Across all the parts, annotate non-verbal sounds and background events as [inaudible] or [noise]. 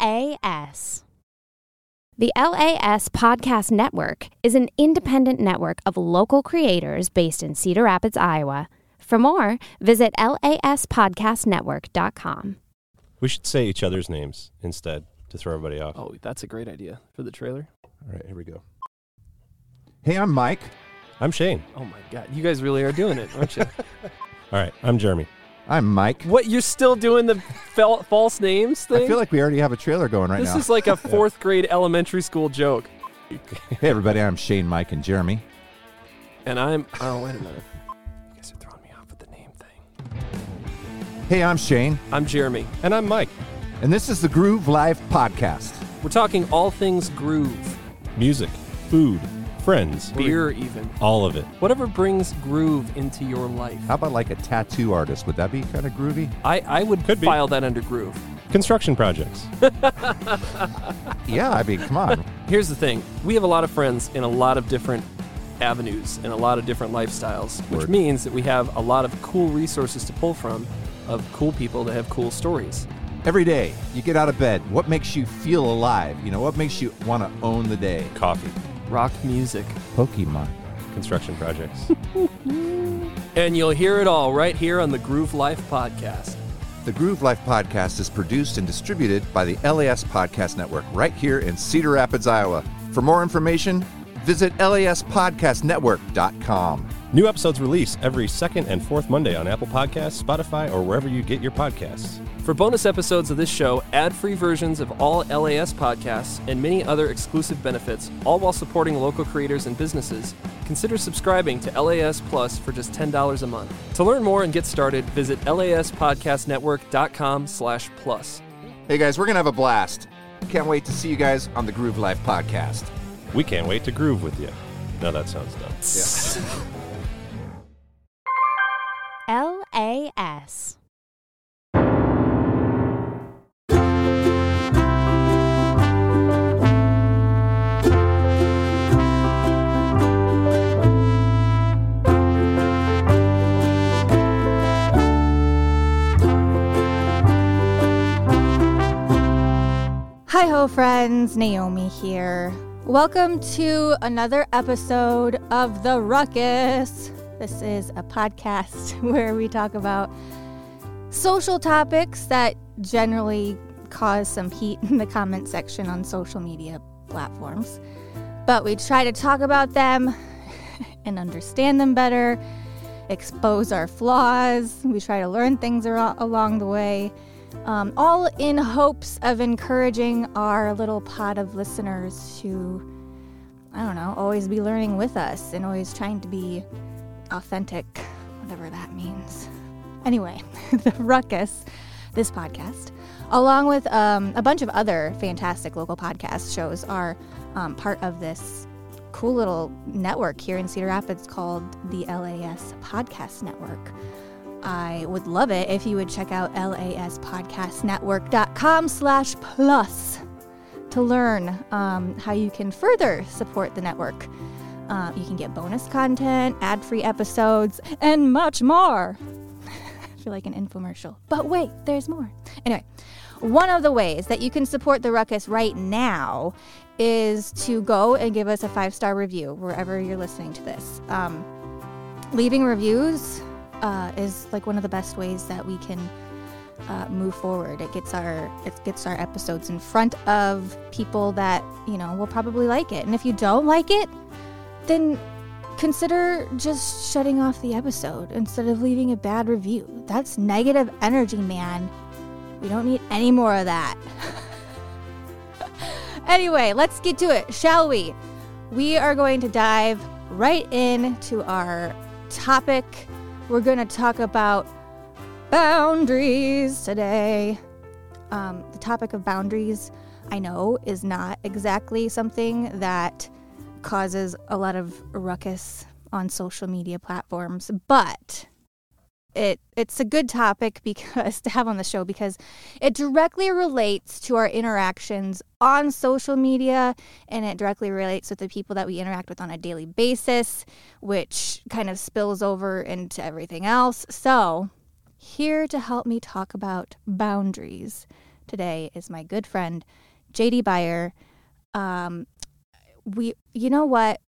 LAS. The LAS Podcast Network is an independent network of local creators based in Cedar Rapids, Iowa. For more, visit laspodcastnetwork.com. We should say each other's names instead to throw everybody off. Oh, that's a great idea for the trailer. All right, here we go. Hey, I'm Mike. I'm Shane. Oh my god, you guys really are doing it, aren't you? [laughs] All right, I'm Jeremy. I'm Mike. what you're still doing the fel- false names thing? I feel like we already have a trailer going right this now. This is like a [laughs] fourth grade elementary school joke. hey, everybody, I'm Shane, Mike, and Jeremy. And I'm oh wait a minute. You guys are throwing me off with the name thing. Hey, I'm Shane, I'm Jeremy. And I'm Mike. and this is the Groove Life Podcast. We're talking all things groove, Music, food, friends, beer even. all of it. Whatever brings groove into your life. How about like a tattoo artist? Would that be kind of groovy? I, I would Could be. file that under groove. Construction projects. [laughs] Yeah, I mean, come on. Here's the thing we have a lot of friends in a lot of different avenues and a lot of different lifestyles, which Word. means that we have a lot of cool resources to pull from of cool people that have cool stories. Every day, you get out of bed. What makes you feel alive? You know, what makes you want to own the day? Coffee. Rock music. Pokemon. Construction projects. [laughs] And you'll hear it all right here on the Groove Life Podcast. The Groove Life Podcast is produced and distributed by the LAS Podcast Network right here in Cedar Rapids, Iowa. For more information, visit laspodcastnetwork.com. New episodes release every second and fourth Monday on Apple Podcasts, Spotify, or wherever you get your podcasts. For bonus episodes of this show, ad free versions of all LAS podcasts, and many other exclusive benefits, all while supporting local creators and businesses, consider subscribing to LAS Plus for just $10 a month. To learn more and get started, visit laspodcastnetwork.com slash plus. Hey guys, we're going to have a blast. Can't wait to see you guys on the Groove Life Podcast. We can't wait to groove with you. No, that sounds dumb. LAS. [laughs] Friends, Naomi here. Welcome to another episode of The Ruckus. This is a podcast [laughs] where we talk about social topics that generally cause some heat in the comment section on social media platforms. But we try to talk about them [laughs] and understand them better, expose our flaws. We try to learn things along the way um, all in hopes of encouraging our little pod of listeners to, I don't know, always be learning with us and always trying to be authentic, whatever that means. Anyway, [laughs] the Ruckus, this podcast, along with um, a bunch of other fantastic local podcast shows, are um, part of this cool little network here in Cedar Rapids called the LAS Podcast Network. I would love it if you would check out laspodcastnetwork.com slash plus to learn um, how you can further support the network. Uh, you can get bonus content, ad-free episodes, and much more. [laughs] I feel like an infomercial. But wait, there's more. Anyway, one of the ways that you can support the Ruckus right now is to go and give us a five-star review wherever you're listening to this. Um, leaving reviews uh, is like one of the best ways that we can uh, move forward. It gets our it gets our episodes in front of people that you know will probably like it. And if you don't like it, then consider just shutting off the episode instead of leaving a bad review. That's negative energy, man. We don't need any more of that. [laughs] anyway, let's get to it, shall we? We are going to dive right into our topic. We're going to talk about boundaries today. Um, the topic of boundaries, I know, is not exactly something that causes a lot of ruckus on social media platforms, but it it's a good topic [laughs] because to have on the show because it directly relates to our interactions on social media and it directly relates with the people that we interact with on a daily basis, which kind of spills over into everything else. So, here to help me talk about boundaries today is my good friend JD Beyer. Um, we, you know what?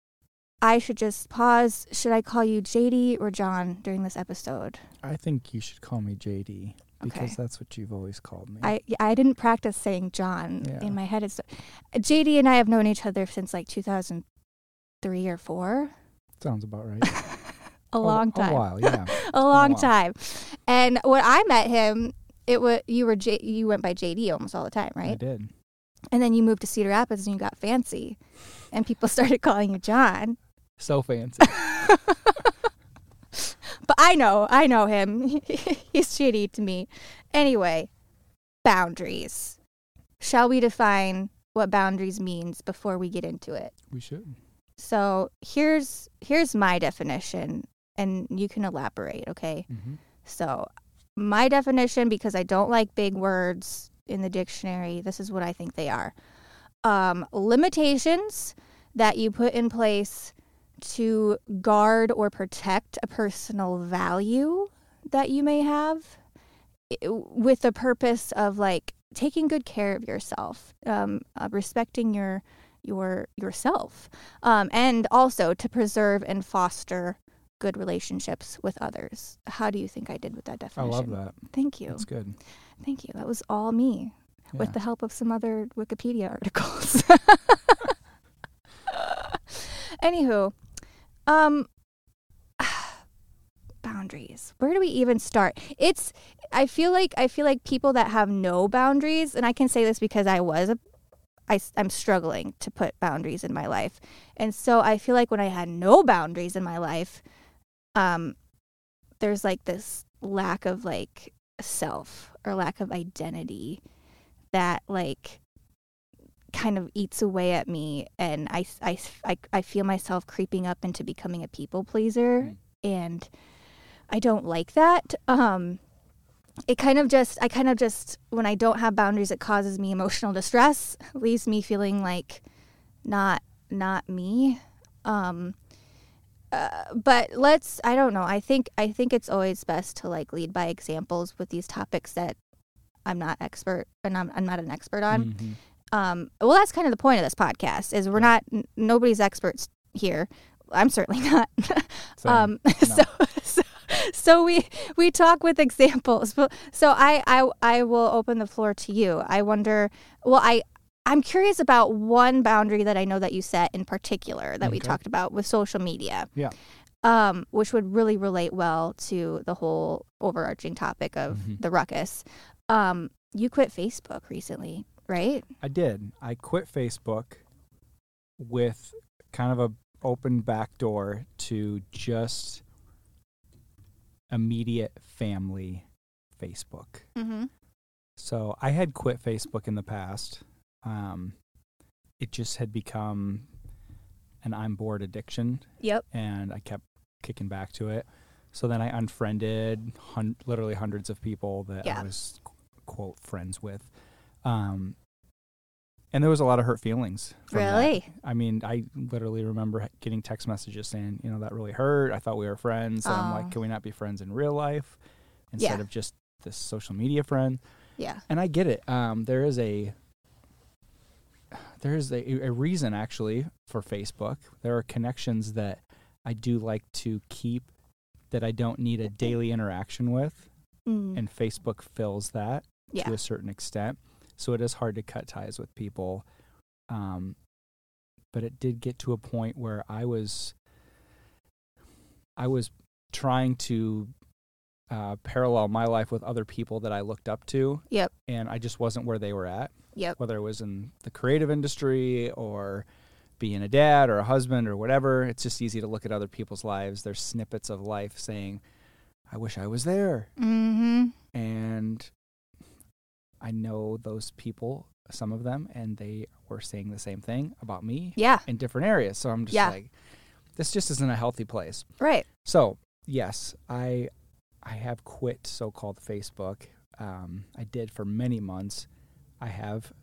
I should just pause. Should I call you JD or John during this episode? I think you should call me JD because Okay. that's what you've always called me. I I didn't practice saying John Yeah. in my head. It's JD and I have known each other since like 2003 or four. Sounds about right. [laughs] A long time. A while, yeah. [laughs] a long while. time. And when I met him, it was you were J, you went by JD almost all the time, right? I did. And then you moved to Cedar Rapids and you got fancy, and people [laughs] started calling you John. So fancy. [laughs] But I know, I know him. [laughs] He's shitty to me. Anyway, boundaries. Shall we define what boundaries means before we get into it? we should. So here's here's my definition, and you can elaborate, okay? hmm So, my definition, because I don't like big words in the dictionary, this is what I think they are um, limitations that you put in place to guard or protect a personal value that you may have with the purpose of like taking good care of yourself, um, uh, respecting your your yourself, um, and also to preserve and foster good relationships with others. How do you think I did with that definition? I love that. Thank you. That's good. Thank you. That was all me with the help of some other Wikipedia articles. [laughs] [laughs] Anywho, um [sighs] boundaries. Where do we even start? It's I feel like I feel like people that have no boundaries and I can say this because I was a I, am struggling to put boundaries in my life. And so I feel like when I had no boundaries in my life, um, there's like this lack of like self or lack of identity that like kind of eats away at me and I, I, I, I feel myself creeping up into becoming a people pleaser Mm. and I don't like that. Um, it kind of just I kind of just when I don't have boundaries it causes me emotional distress, [laughs] leaves me feeling like not not me. Um, uh, but let's I don't know. I think I think it's always best to like lead by examples with these topics that I'm not expert and I'm, I'm not an expert on. Mhm. Um, well, that's kind of the point of this podcast is we're not n- nobody's experts here. I'm certainly [laughs] not. Um, [laughs] so, so so we we talk with examples. But- So I I I will open the floor to you. I wonder. Well, I I'm curious about one boundary that I know that you set in particular that we talked about with social media. Yeah. Um, which would really relate well to the whole overarching topic of Mhm. the ruckus. Um, you quit Facebook recently, right? I did. I quit Facebook with kind of a open back door to just immediate family Facebook. Mm-hmm. So I had quit Facebook in the past. Um, it just had become an I'm bored addiction, Yep. and I kept kicking back to it. So then I unfriended hun- literally hundreds of people that Yeah. I was qu- quote friends with. Um, and there was a lot of hurt feelings. from that. Really? I mean, I literally remember getting text messages saying, you know, that really hurt. I thought we were friends. And I'm like, can we not be friends in real life instead Yeah. of just this social media friend? Yeah. And I get it. Um, there is a there is a, a reason actually for Facebook. There are connections that I do like to keep that I don't need a daily interaction with, Mm. and Facebook fills that yeah. to a certain extent. So it is hard to cut ties with people. Um, but it did get to a point where I was I was trying to uh, parallel my life with other people that I looked up to. Yep. And I just wasn't where they were at, Yep. whether it was in the creative industry or being a dad or a husband or whatever. It's just easy to look at other people's lives. There's snippets of life saying, I wish I was there Mm-hmm. and I know those people, some of them, and they were saying the same thing about me Yeah. in different areas. So I'm just Yeah. like, this just isn't a healthy place. Right. So yes, I I have quit so-called Facebook. Um, I did for many months. I have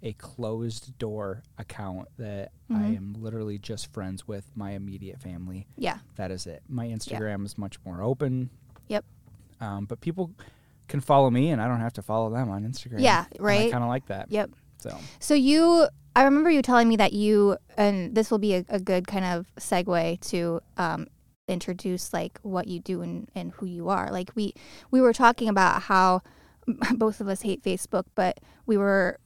a closed door account that I Mhm. am literally just friends with my immediate family. Yeah. That is it. My Instagram is much more open. Yep. Um, but people can follow me and I don't have to follow them on Instagram. Yeah, right? I kind of like that. Yep. So So you, I remember you telling me that you, and this will be a, a good kind of segue to um, introduce like what you do and, and who you are. Like we we were talking about how [laughs] both of us hate Facebook, but we were,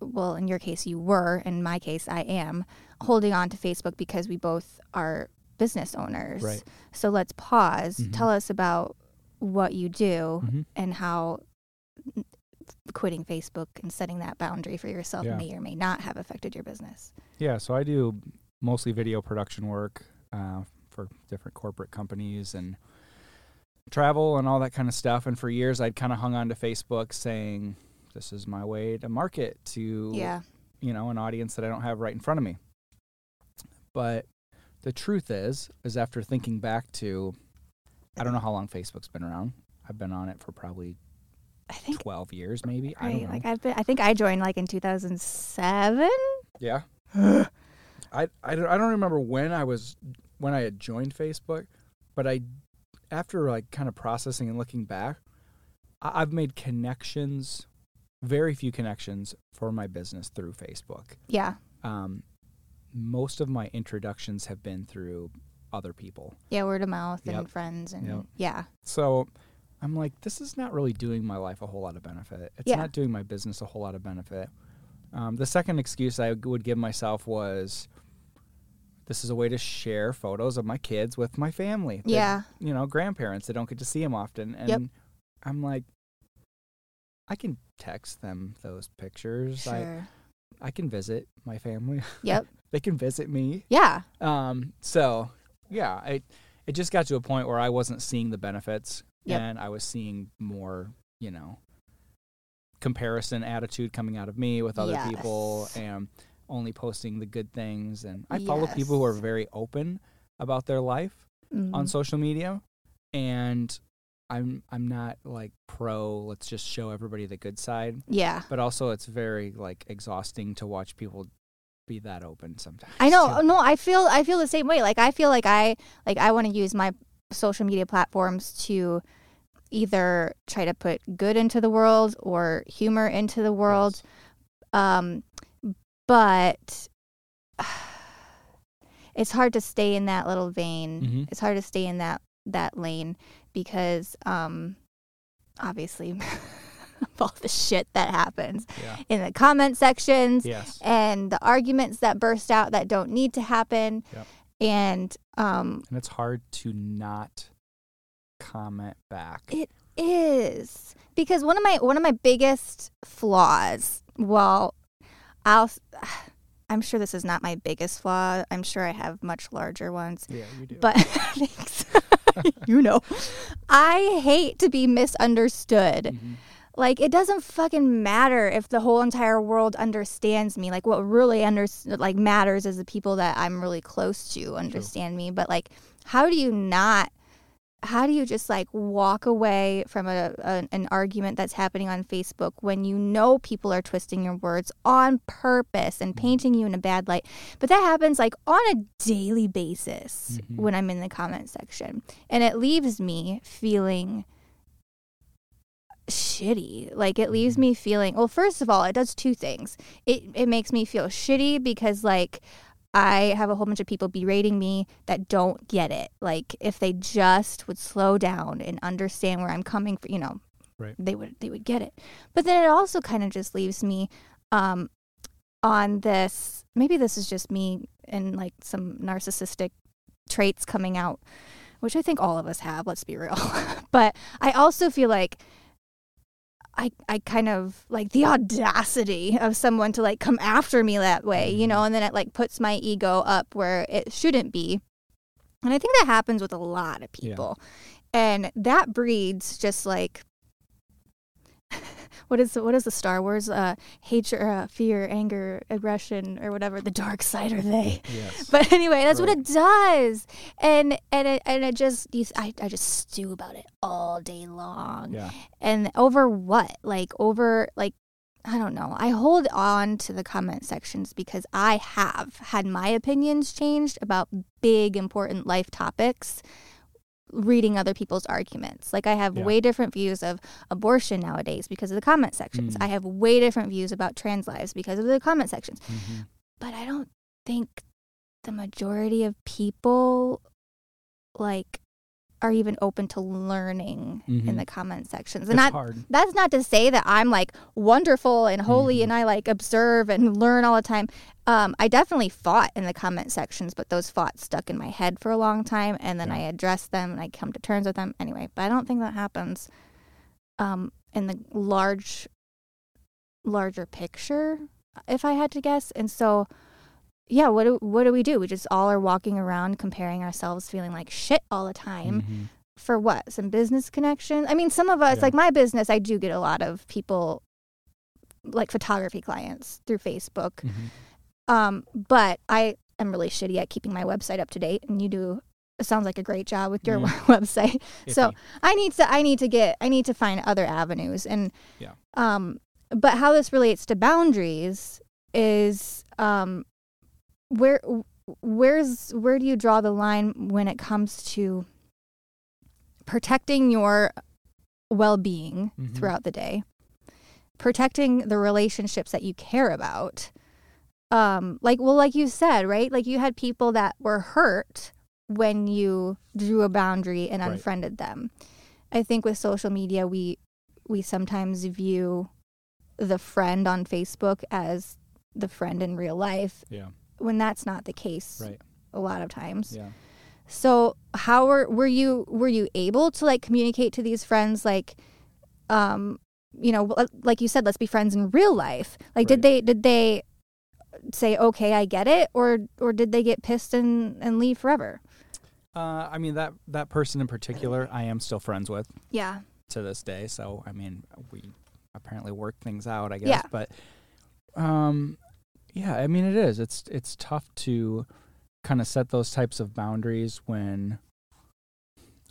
well, in your case you were, in my case I am holding on to Facebook because we both are business owners. Right. So let's pause. Mhm. Tell us about what you do Mhm. and how quitting Facebook and setting that boundary for yourself Yeah. may or may not have affected your business. yeah, so I do mostly video production work uh, for different corporate companies and travel and all that kind of stuff. And for years, I'd kind of hung on to Facebook saying, "This is my way to market to Yeah. you know an audience that I don't have right in front of me." But the truth is, is after thinking back to, I don't know how long Facebook's been around. I've been on it for probably I think twelve years, maybe. I don't know. like I've been I think I joined like in 2007. Yeah. I, I, don't, I don't remember when I was when I had joined Facebook, but I after like kind of processing and looking back, I, I've made connections, very few connections for my business through Facebook. Yeah. Um, most of my introductions have been through other people. Yeah, word of mouth and friends and Yep. yeah. So I'm like, this is not really doing my life a whole lot of benefit. It's Yeah. not doing my business a whole lot of benefit. Um, the second excuse I would give myself was, this is a way to share photos of my kids with my family. Yeah. You know, grandparents that don't get to see them often. And Yep. I'm like, I can text them those pictures. I, Sure. I can visit my family. [laughs] Yep. they can visit me. Yeah. Um, so yeah, I it just got to a point where I wasn't seeing the benefits Yep. and I was seeing more, you know, comparison attitude coming out of me with other people and only posting the good things and I follow people who are very open about their life on Mhm. social media and I'm I'm not like pro let's just show everybody the good side, Yeah. but also it's very like exhausting to watch people be that open sometimes. I know. too. No, I feel I feel the same way. Like I feel like I like I want to use my social media platforms to either try to put good into the world or humor into the world. Um but [sighs] it's hard to stay in that little vein. Mhm. It's hard to stay in that that lane because um obviously [laughs] [laughs] of all the shit that happens Yeah. in the comment sections Yes. and the arguments that burst out that don't need to happen. Yep. And um, And it's hard to not comment back. It- is because one of my one of my biggest flaws. Well, I'll. [sighs] I'm sure this is not my biggest flaw. I'm sure I have much larger ones. yeah, you do. But [laughs] thanks. [laughs] you know, I hate to be misunderstood. Mhm. Like it doesn't fucking matter if the whole entire world understands me. Like what really under like matters is the people that I'm really close to understand me. But like, how do you not? How do you just like walk away from a, a an argument that's happening on Facebook when you know people are twisting your words on purpose and painting you in a bad light? But that happens like on a daily basis Mhm. when I'm in the comment section, and it leaves me feeling shitty. Like it leaves Mhm. me feeling well, first of all, it does two things. It it makes me feel shitty because like I have a whole bunch of people berating me that don't get it. Like if they just would slow down and understand where I'm coming from, you know, Right. they would they would get it. But then it also kind of just leaves me um on this maybe this is just me and like some narcissistic traits coming out, which I think all of us have, let's be real. [laughs] but I also feel like I I kind of like the audacity of someone to like come after me that way, you know, mm-hmm. and then it like puts my ego up where it shouldn't be. And I think that happens with a lot of Yeah. people. And that breeds just like [laughs] what is the, what is the Star Wars uh hatred, uh, fear, anger, aggression or whatever the dark side are they? Yes. [laughs] But anyway, that's what it does, and and it and it just you, I I just stew about it all day long, yeah. and over what? Like over like I don't know. I hold on to the comment sections because I have had my opinions changed about big important life topics reading other people's arguments. Like I have Yeah. way different views of abortion nowadays because of the comment sections. Mm. I have way different views about trans lives because of the comment sections. Mhm. But I don't think the majority of people like are even open to learning in Mhm. the comment sections. And hard. that's not to say that I'm like wonderful and holy Mhm. and I like observe and learn all the time. Um, I definitely fought in the comment sections, but those foughts stuck in my head for a long time and then Yeah. I addressed them and I come to terms with them anyway. But I don't think that happens um, in the large, larger picture, if I had to guess. And so, yeah, what do, what do we do? We just all are walking around comparing ourselves, feeling like shit all the time Mhm. for what? Some business connection? I mean, some of us, Yeah. like my business, I do get a lot of people, like photography clients through Facebook. Mhm. Um, but I am really shitty at keeping my website up to date, and you do. It sounds like a great job with your [laughs] Mm. website. So I need to I need to get I need to find other avenues and Yeah. um but how this relates to boundaries is um where where's where do you draw the line when it comes to protecting your well-being Mhm. throughout the day protecting the relationships that you care about um like well like you said right like you had people that were hurt when you drew a boundary and Right. unfriended them i think with social media we we sometimes view the friend on facebook as the friend in real life Yeah. When that's not the case Right. a lot of times Yeah. so how were were you were you able to like communicate to these friends like um you know like you said let's be friends in real life like did they did they say okay I get it or or did they get pissed and and leave forever? Uh, I mean that that person in particular, I am still friends with Yeah. to this day. So I mean, we apparently work things out, I guess. Yeah. But um, yeah, I mean it is. It's it's tough to kind of set those types of boundaries when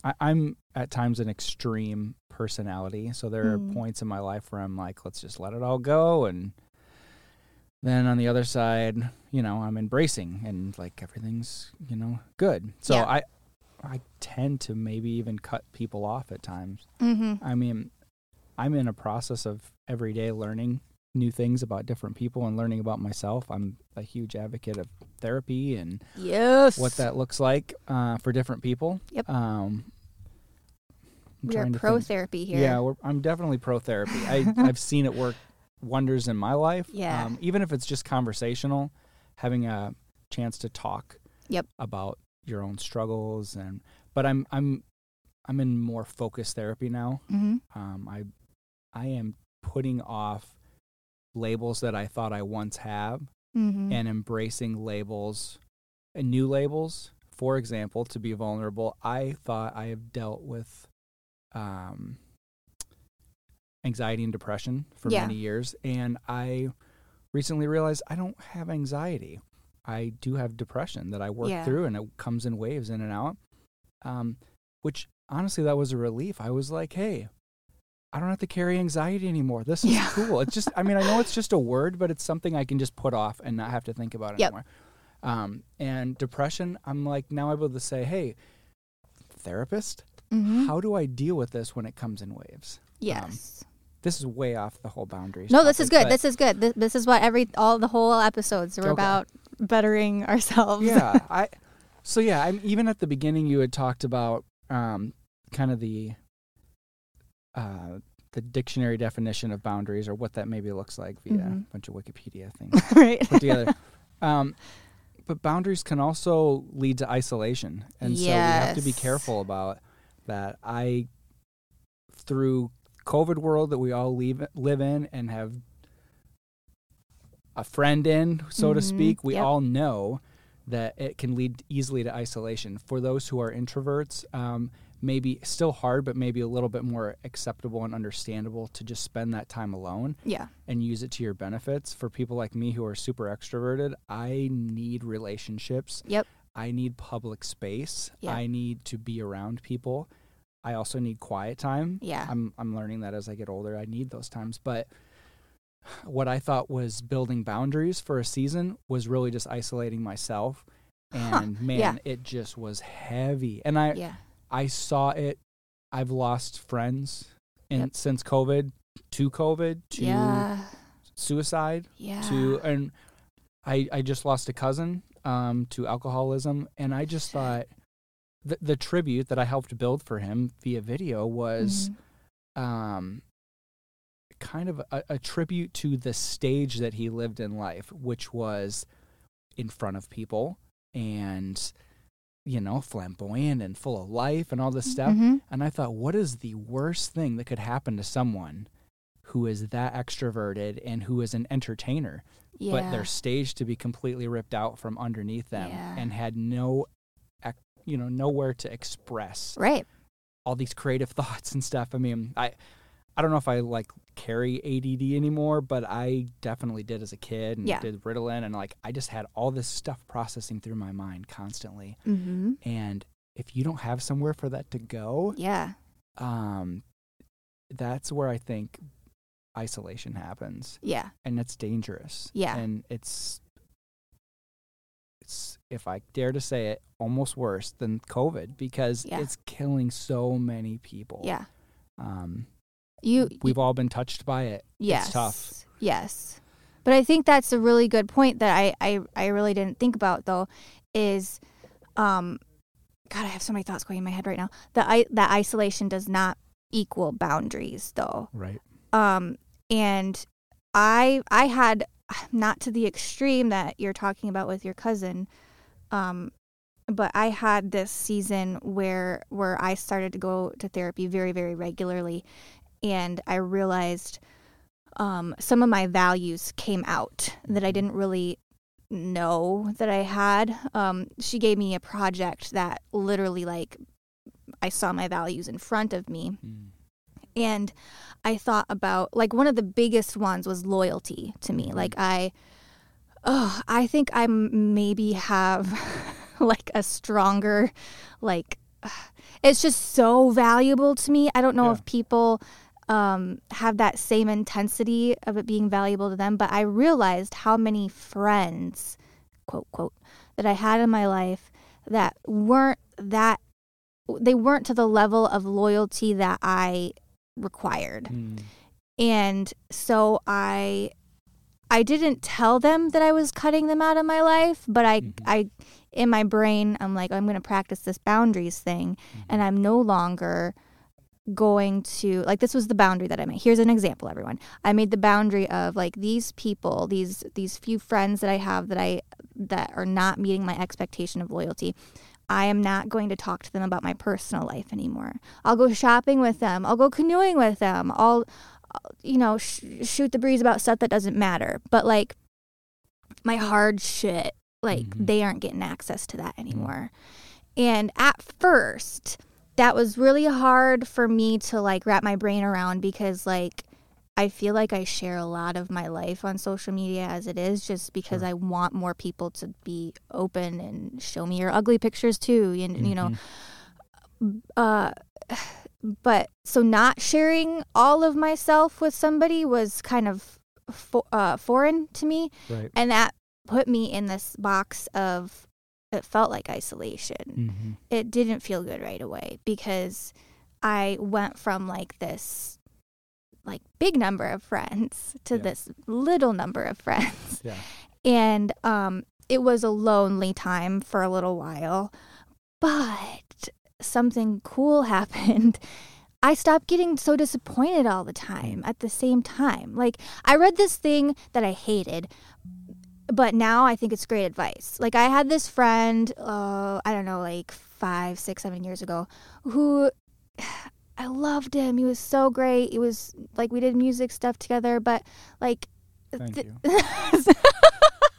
I, I'm at times an extreme personality. So there Mm. are points in my life where I'm like, let's just let it all go and then on the other side, you know, I'm embracing and like everything's, you know, good. So Yeah. I I tend to maybe even cut people off at times. Mm-hmm. I mean, I'm in a process of every day learning new things about different people and learning about myself. I'm a huge advocate of therapy and Yes. what that looks like uh, for different people. Yep. Um, we are pro think. therapy here. Yeah, we're, I'm definitely pro therapy. I, [laughs] I've seen it work wonders in my life. Yeah. Um, even if it's just conversational, having a chance to talk. Yep. About your own struggles and, but I'm I'm I'm in more focused therapy now. Mm-hmm. Um, I I am putting off labels that I thought I once have Mm-hmm. and embracing labels and new labels. For example, to be vulnerable, I thought I have dealt with um, anxiety and depression for Yeah. many years, and I recently realized I don't have anxiety. I do have depression that I work Yeah. through, and it comes in waves in and out. Um, which honestly, that was a relief. I was like, hey. I don't have to carry anxiety anymore. This is Yeah. cool. It's just, I mean, I know it's just a word, but it's something I can just put off and not have to think about Yep. anymore. Um, and depression, I'm like now able to say, hey, therapist, Mm-hmm. how do I deal with this when it comes in waves? yes. This is way off the whole boundaries. no, this is good. This is good. This, this is what every all the whole episodes are Okay. about bettering ourselves. yeah, [laughs] I. So yeah, I'm even at the beginning. You had talked about um, kind of the uh, the dictionary definition of boundaries or what that maybe looks like via Mhm. a bunch of Wikipedia things. [laughs] right. put together. Um, but boundaries can also lead to isolation, and so we have to be careful about that. I, through COVID world that we all live live in and have a friend in, so to Mhm. speak, we Yep. all know that it can lead easily to isolation. For those who are introverts, um, maybe still hard, but maybe a little bit more acceptable and understandable to just spend that time alone Yeah. and use it to your benefits. For people like me who are super extroverted, I need relationships. Yep. I need public space. Yeah. I need to be around people. I also need quiet time. Yeah. I'm I'm learning that as I get older. I need those times. But what I thought was building boundaries for a season was really just isolating myself. Huh. And man, Yeah. it just was heavy. And I yeah. I saw it. I've lost friends in, Yep. since COVID to COVID to yeah. suicide Yeah. to and I I just lost a cousin um to alcoholism and I just thought the the tribute that I helped build for him via video was Mhm. um kind of a, a tribute to the stage that he lived in life which was in front of people and you know flamboyant and full of life and all this stuff Mhm. and I thought, what is the worst thing that could happen to someone who is that extroverted and who is an entertainer, Yeah. but their stage to be completely ripped out from underneath them Yeah. and had no, you know, nowhere to express right. all these creative [laughs] thoughts and stuff. I mean, I, I don't know if I like carry ADD anymore, but I definitely did as a kid and Yeah. did Ritalin and like I just had all this stuff processing through my mind constantly. Mm-hmm. And if you don't have somewhere for that to go, Yeah. um, that's where I think isolation happens, Yeah. and it's dangerous. Yeah. and it's it's if I dare to say it, almost worse than COVID because Yeah. it's killing so many people. Yeah. um, You. we've all been touched by it. yes. It's tough. Yes. But I think that's a really good point that I, I, I really didn't think about though, is, um, God, I have so many thoughts going in my head right now. That I that isolation does not equal boundaries though. Right. um and i i had not to the extreme that you're talking about with your cousin um but i had this season where where i started to go to therapy very very regularly and i realized um some of my values came out that i didn't really know that i had um she gave me a project that literally like i saw my values in front of me Mm. and I thought about like one of the biggest ones was loyalty to me. Mhm. Like I, oh, I think I maybe have [laughs] like a stronger, like [sighs] it's just so valuable to me. I don't know Yeah. if people um, have that same intensity of it being valuable to them, but I realized how many friends, quote quote, that I had in my life that weren't that they weren't to the level of loyalty that I required. Mm. And so I I didn't tell them that I was cutting them out of my life, but I Mhm. I in my brain I'm like I'm going to practice this boundaries thing and I'm no longer going to like this was the boundary that I made. Here's an example everyone. I made the boundary of like these people, these these few friends that I have that I that are not meeting my expectation of loyalty. I am not going to talk to them about my personal life anymore. I'll go shopping with them. I'll go canoeing with them. I'll, you know, sh- shoot the breeze about stuff that doesn't matter. But like my hard shit, like Mhm. they aren't getting access to that anymore. And at first, that was really hard for me to like wrap my brain around because like I feel like I share a lot of my life on social media as it is just because Sure. I want more people to be open and show me your ugly pictures too and you know Mhm. uh [sighs] but so not sharing all of myself with somebody was kind of fo- uh, foreign to me right. and that put me in this box of it felt like isolation Mm-hmm. it didn't feel good right away because I went from like this like big number of friends to Yeah. this little number of [laughs] friends. Yeah. And um it was a lonely time for a little while. But something cool [laughs] happened. I stopped getting so disappointed all the time at the same time. Like I read this thing that I hated, but now I think it's great advice. Like I had this friend, uh, I don't know, like five, six, seven years ago, who [sighs] I loved him. He was so great. It was like we did music stuff together, but like, Thank th- you. [laughs]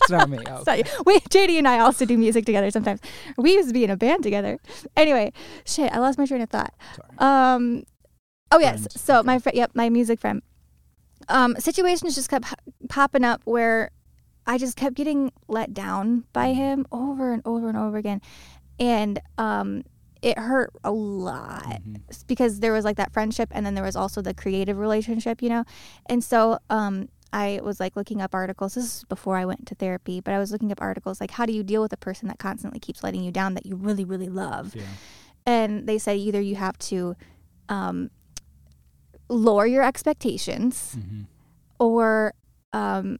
It's not me. [laughs] Oh, okay. We JD and I also do music together sometimes. We used to be in a band together. Anyway, shit, I lost my train of thought. Sorry. Um, oh yes. Friend, So okay. my friend, yep, my music friend. Um, situations just kept popping up where I just kept getting let down by Mm-hmm. him over and over and over again, and um, it hurt a lot Mhm. because there was like that friendship, and then there was also the creative relationship, you know, and so um. I was like looking up articles. This is before I went to therapy, but I was looking up articles like how do you deal with a person that constantly keeps letting you down that you really, really love? Yeah. and they said either you have to um, lower your expectations hmm or um,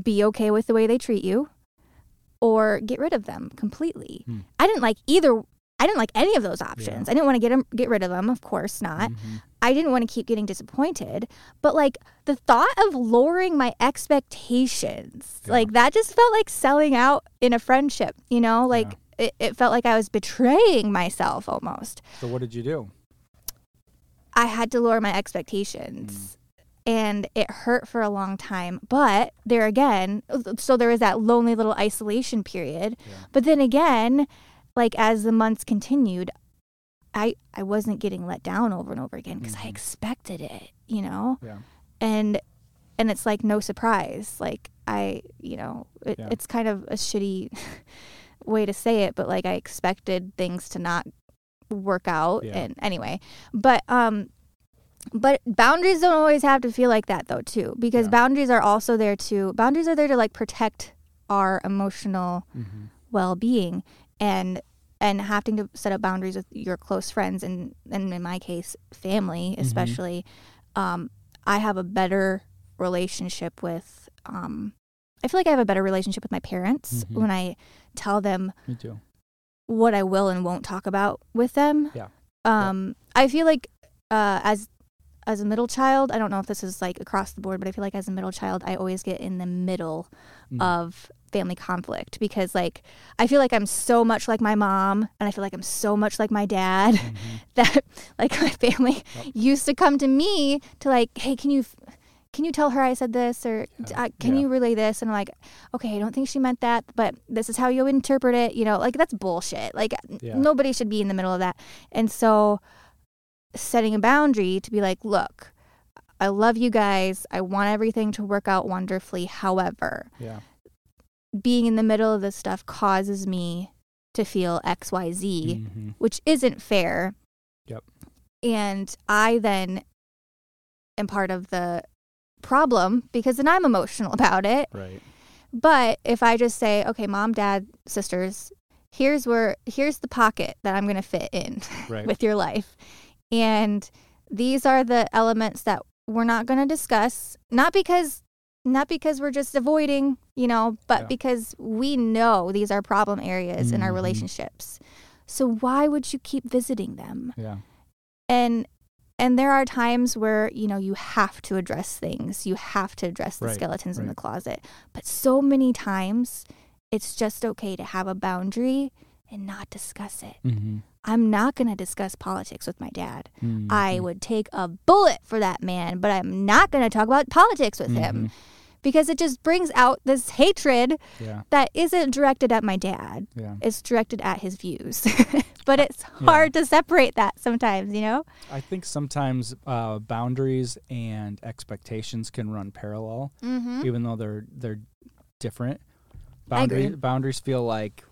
be okay with the way they treat you or get rid of them completely. Hmm. I didn't like either. I didn't like any of those options. I didn't want to get them, get rid of them, of course not. Mhm. I didn't want to keep getting disappointed, but like the thought of lowering my expectations, Yeah. like that just felt like selling out in a friendship, you know? Like it, it felt like I was betraying myself almost. So what did you do? I had to lower my expectations. And it hurt for a long time. But there again, so there was that lonely little isolation period. Yeah. But then again, like as the months continued, I I wasn't getting let down over and over again because I Mhm. expected it, you know? Yeah. And and it's like no surprise. Like I, you know, it, Yeah. it's kind of a shitty [laughs] way to say it, but like I expected things to not work out Yeah. and anyway. But um but boundaries don't always have to feel like that though too because Yeah. boundaries are also there to boundaries are there to like protect our emotional hmm well-being and and having to set up boundaries with your close friends and and in my case family especially um i have a better relationship with um i feel like i have a better relationship with my parents Mhm. when i tell them Me too. what i will and won't talk about with them Yeah. um i feel like uh as as a middle child i don't know if this is like across the board but i feel like as a middle child i always get in the middle Mm. of family conflict because like I feel like I'm so much like my mom and I feel like I'm so much like my dad Mhm. [laughs] that like my family Yep. used to come to me to like hey can you can you tell her I said this or uh, can Yeah. you relay this and I'm like okay I don't think she meant that but this is how you interpret it you know like that's bullshit like Yeah. nobody should be in the middle of that and so setting a boundary to be like look I love you guys I want everything to work out wonderfully however Yeah. being in the middle of this stuff causes me to feel XYZ, Mhm. which isn't fair. Yep. And I then am part of the problem because then I'm emotional [laughs] about it. Right. But if I just say, okay, mom, dad, sisters, here's where, here's the pocket that I'm going to fit in Right. [laughs] with your life. And these are the elements that we're not going to discuss, not because not because we're just avoiding, you know, but Yeah. because we know these are problem areas in our Mhm. relationships. So why would you keep visiting them? yeah. And and there are times where, you know, you have to address things. You have to address the Right, skeletons in the closet. But so many times it's just okay to have a boundary and not discuss it. Mm-hmm. I'm not going to discuss politics with my dad. I Mm-hmm. would take a bullet for that man, but I'm not going to talk about politics with Mm-hmm. him because it just brings out this hatred Yeah. that isn't directed at my dad. Yeah. It's directed at his views. [laughs] but it's hard to separate that sometimes, you know? I think sometimes uh, boundaries and expectations can run parallel, Mm-hmm. even though they're they're different. I. Boundaries boundaries feel like,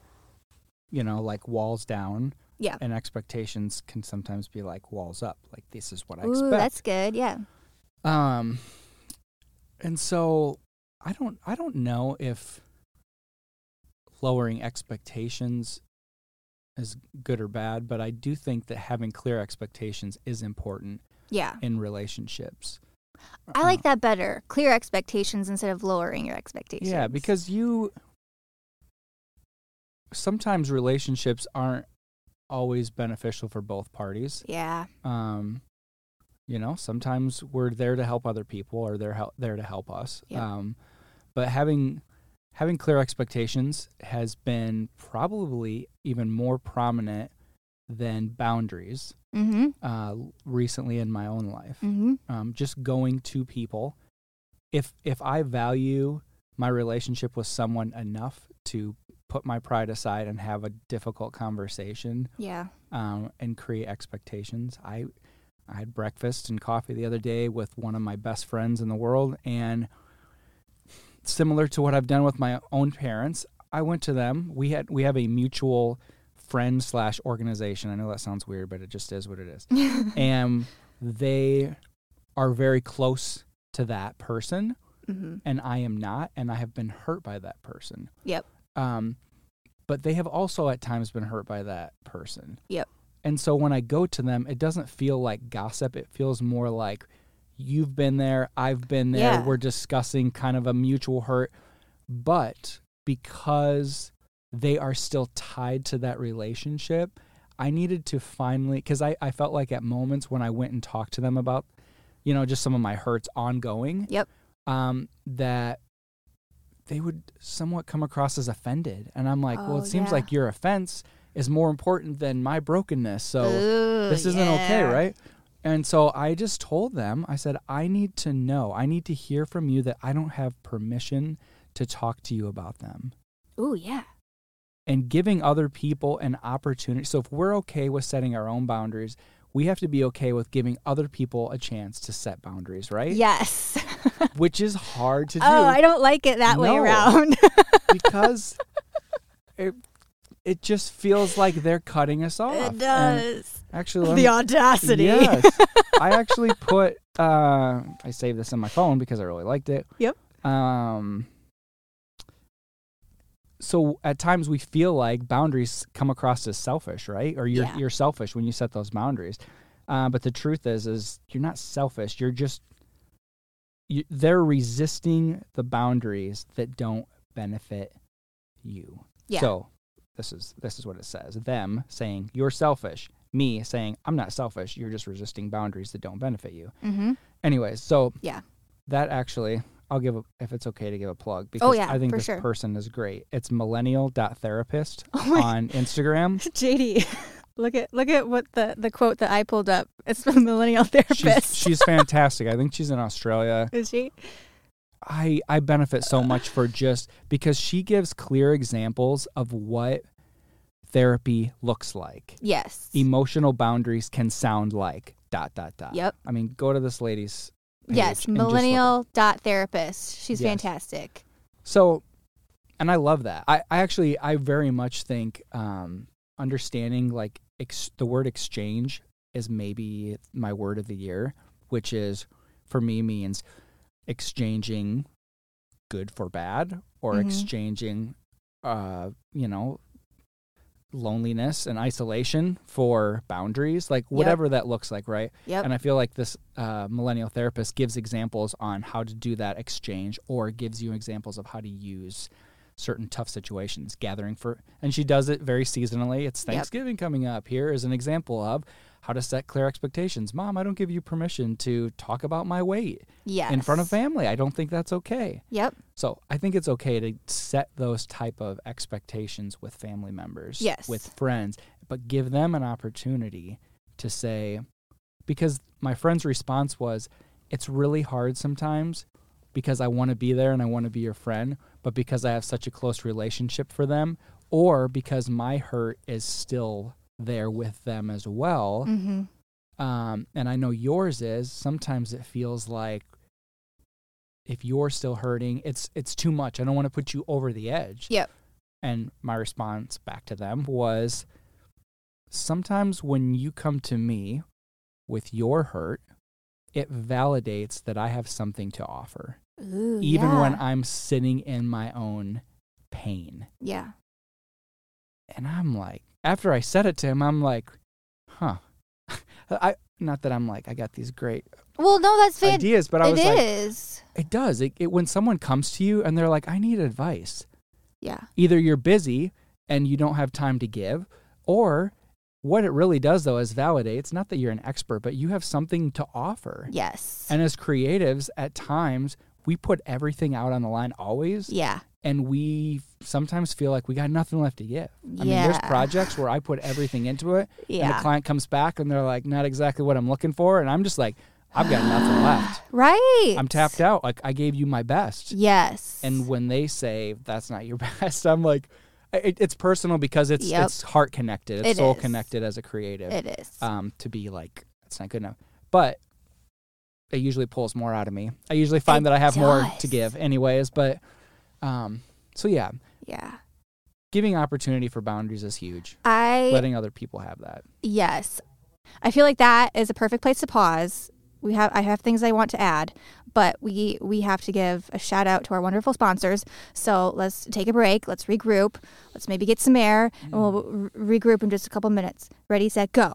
you know, like walls down, Yeah. and expectations can sometimes be like walls up. Like this is what I Ooh, expect. that's good. Yeah. Um, and so I don't I don't know if lowering expectations is good or bad, but I do think that having clear expectations is important Yeah. in relationships. I Uh, like that better. Clear expectations instead of lowering your expectations. Yeah, because you sometimes relationships aren't always beneficial for both parties. Yeah. Um, you know, sometimes we're there to help other people, or they're hel- there to help us. Yep. Um, but having having clear expectations has been probably even more prominent than boundaries Mm-hmm. uh, recently in my own life. Mm-hmm. Um, just going to people, if if I value my relationship with someone enough to put my pride aside and have a difficult conversation, Yeah. um, and create expectations. I I had breakfast and coffee the other day with one of my best friends in the world, and similar to what I've done with my own parents, I went to them. We had we have a mutual friend slash organization. I know that sounds weird, but it just is what it is. [laughs] and they are very close to that person, mm-hmm. and I am not, and I have been hurt by that person. Yep. Um, but they have also at times been hurt by that person. Yep. And so when I go to them, it doesn't feel like gossip. It feels more like you've been there, I've been there. Yeah. We're discussing kind of a mutual hurt. But because they are still tied to that relationship, I needed to finally, because I, I felt like at moments when I went and talked to them about, you know, just some of my hurts ongoing, Yep. um, that they would somewhat come across as offended. And I'm like, well, Oh, it seems yeah. like your offense is more important than my brokenness. So Ooh, this isn't okay, right? And so I just told them, I said, I need to know, I need to hear from you that I don't have permission to talk to you about them. Oh, yeah. And giving other people an opportunity. So if we're okay with setting our own boundaries, we have to be okay with giving other people a chance to set boundaries, right? Yes. [laughs] Which is hard to do oh, I don't like it that way around. [laughs] [laughs] because it it just feels like they're cutting us off. it And does. actually, The me- audacity. Yes. I actually put uh I saved this in my phone because I really liked it. Yep. Um so at times we feel like boundaries come across as selfish, right? Or you're Yeah. you're selfish when you set those boundaries. Uh, but the truth is is you're not selfish. You're just you, they're resisting the boundaries that don't benefit you. Yeah. So this is this is what it says. Them saying you're selfish. Me saying I'm not selfish. You're just resisting boundaries that don't benefit you. mm-hmm. Anyways, so Yeah. that actually I'll give a, if it's okay to give a plug because Oh, yeah, I think this sure. person is great. It's millennial.therapist [laughs] Oh on Instagram. [laughs] JD, look at look at what the the quote that I pulled up. It's from [laughs] Millennial Therapist. She's she's fantastic. I think she's in Australia. [laughs] Is she? I I benefit so much for just because she gives clear examples of what therapy looks like. Yes. Emotional boundaries can sound like dot dot dot. Yep. I mean, go to this lady's Yes, and just look millennial dot therapist. She's Yes. fantastic. So, and I love that. I, I actually, I very much think um, understanding like ex- the word exchange is maybe my word of the year, which is for me means exchanging good for bad or Mhm. exchanging, uh, you know, loneliness and isolation for boundaries, like whatever that looks like, right? Yep. And I feel like this uh, millennial therapist gives examples on how to do that exchange or gives you examples of how to use certain tough situations, gathering for, and she does it very seasonally. It's Yep. Thanksgiving coming up. Here is an example of how to set clear expectations. Mom, I don't give you permission to talk about my weight yes. in front of family. I don't think that's okay. Yep. So I think it's okay to set those type of expectations with family members, Yes. with friends, but give them an opportunity to say, because my friend's response was, it's really hard sometimes because I want to be there and I want to be your friend, but because I have such a close relationship for them, or because my hurt is still there with them as well, Mm-hmm. um, and I know yours is, sometimes it feels like if you're still hurting, it's it's too much. I don't want to put you over the edge. Yep. And my response back to them was sometimes when you come to me with your hurt, it validates that I have something to offer, Ooh, even when. I'm sitting in my own pain. yeah. And I'm like, after I said it to him, I'm like, huh. [laughs] I not that I'm like I got these great Well, no, that's fantastic. ideas, but I It was like, it does. It, it when someone comes to you and they're like, I need advice. Yeah. Either you're busy and you don't have time to give, or what it really does though is validate. It's not that you're an expert, but you have something to offer. Yes. And as creatives, at times we put everything out on the line always, yeah. and we sometimes feel like we got nothing left to give. I mean, there's projects where I put everything into it, and the client comes back and they're like, not exactly what I'm looking for, and I'm just like, I've got nothing [gasps] left. Right. I'm tapped out. Like I gave you my best. Yes. And when they say that's not your [laughs] best, I'm like, it, it's personal because it's Yep. it's heart connected, it's It soul is. connected as a creative. it is. Um, to be like, it's not good enough. But it usually pulls more out of me. I usually find It that I have more to give, anyways. But um, so yeah, yeah. giving opportunity for boundaries is huge. I Letting other people have that. yes. I feel like that is a perfect place to pause we have I have things I want to add, but we we have to give a shout out to our wonderful sponsors. So let's take a break. Let's regroup. Let's maybe get some air, and we'll mm. re- regroup in just a couple minutes. Ready, set, go.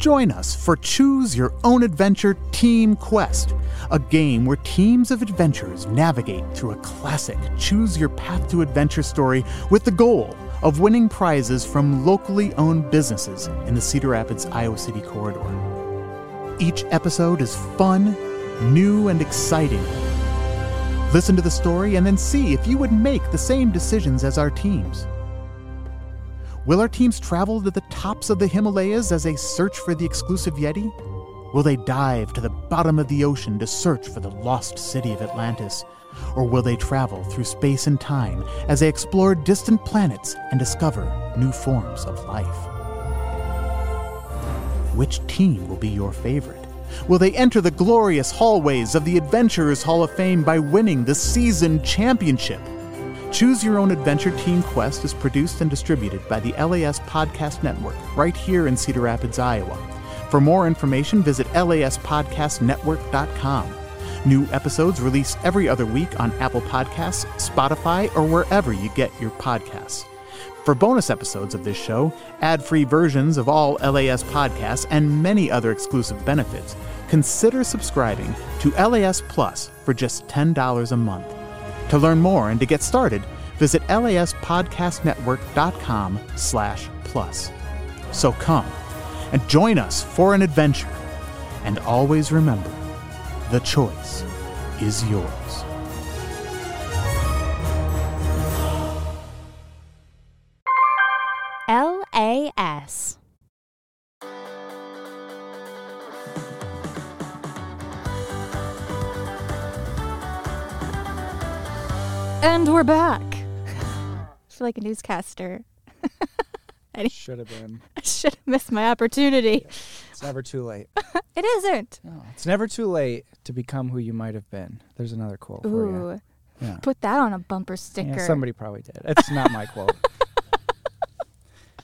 Join us for Choose Your Own Adventure Team Quest, a game where teams of adventurers navigate through a classic Choose Your Path to Adventure story with the goal of winning prizes from locally owned businesses in the Cedar Rapids, Iowa City corridor. Each episode is fun, new, and exciting. Listen to the story and then see if you would make the same decisions as our teams. Will our teams travel to the tops of the Himalayas as they search for the exclusive Yeti? Will they dive to the bottom of the ocean to search for the lost city of Atlantis? Or will they travel through space and time as they explore distant planets and discover new forms of life? Which team will be your favorite? Will they enter the glorious hallways of the Adventurers Hall of Fame by winning the season championship? Choose Your Own Adventure Team Quest is produced and distributed by the LAS Podcast Network right here in Cedar Rapids, Iowa. For more information, visit laspodcastnetwork.com. New episodes released every other week on Apple Podcasts, Spotify, or wherever you get your podcasts. For bonus episodes of this show, ad free versions of all LAS podcasts, and many other exclusive benefits, consider subscribing to LAS Plus for just $10 a month. To learn more and to get started, visit laspodcastnetwork.com slash plus. So come and join us for an adventure. And always remember, the choice is yours. We're back. I [laughs] feel like a newscaster. [laughs] Should have been. [laughs] I should have missed my opportunity. It's never too late. It isn't. No, it's never too late to become who you might have been. There's another quote for you. Ooh, Yeah. put that on a bumper sticker. yeah, somebody probably did. It's not my quote.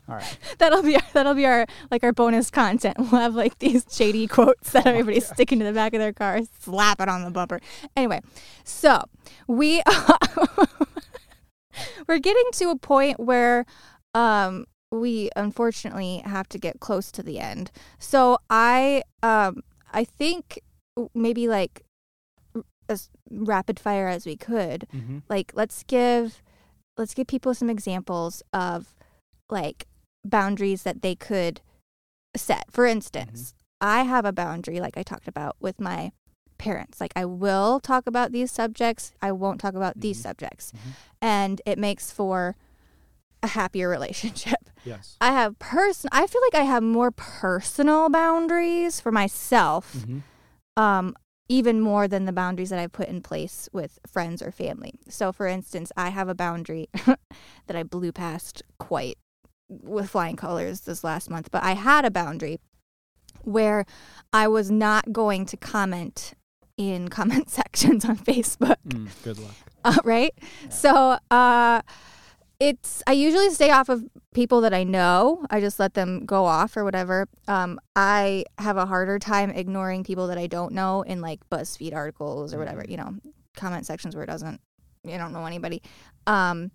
All right. [laughs] That'll be our, that'll be our like our bonus content. [laughs] We'll have like these shady quotes that [laughs] everybody's sticking to the back of their car, slap it on the bumper. Anyway, so we we're getting to a point where um we unfortunately have to get close to the end. So I um I think maybe like as rapid fire as we could Mm-hmm. like let's give let's give people some examples of like boundaries that they could set for instance i have a boundary like i talked about with my parents like i will talk about these subjects i won't talk about these Mhm. subjects Mhm. and it makes for a happier [laughs] relationship Yes. i have person i feel like i have more personal boundaries for myself Mm-hmm. um, even more than the boundaries that I put in place with friends or family. So, for instance, I have a boundary [laughs] that I blew past quite with flying colors this last month, but I had a boundary where I was not going to comment in [laughs] comment sections on Facebook Mm, good luck. uh, right? So uh, it's I usually stay off of people that I know. I just let them go off or whatever. Um, I have a harder time ignoring people that I don't know in like BuzzFeed articles or whatever. You know, comment sections where it doesn't. You don't know anybody. Um,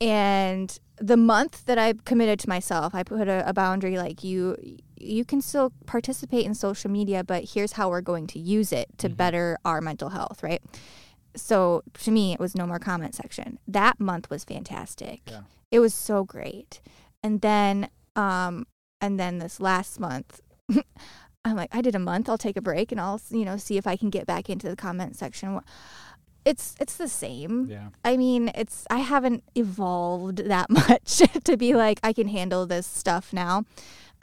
and the month that I committed to myself, I put a, a boundary like you. You can still participate in social media, but here's how we're going to use it to Mhm. better our mental health, right? so to me, it was no more comment section. That month was fantastic. Yeah. It was so great. And then, um, and then this last month, [laughs] I'm like, I did a month. I'll take a break and I'll, you know, see if I can get back into the comment section. It's it's the same. Yeah. I mean, it's I haven't evolved that [laughs] much to be like I can handle this stuff now.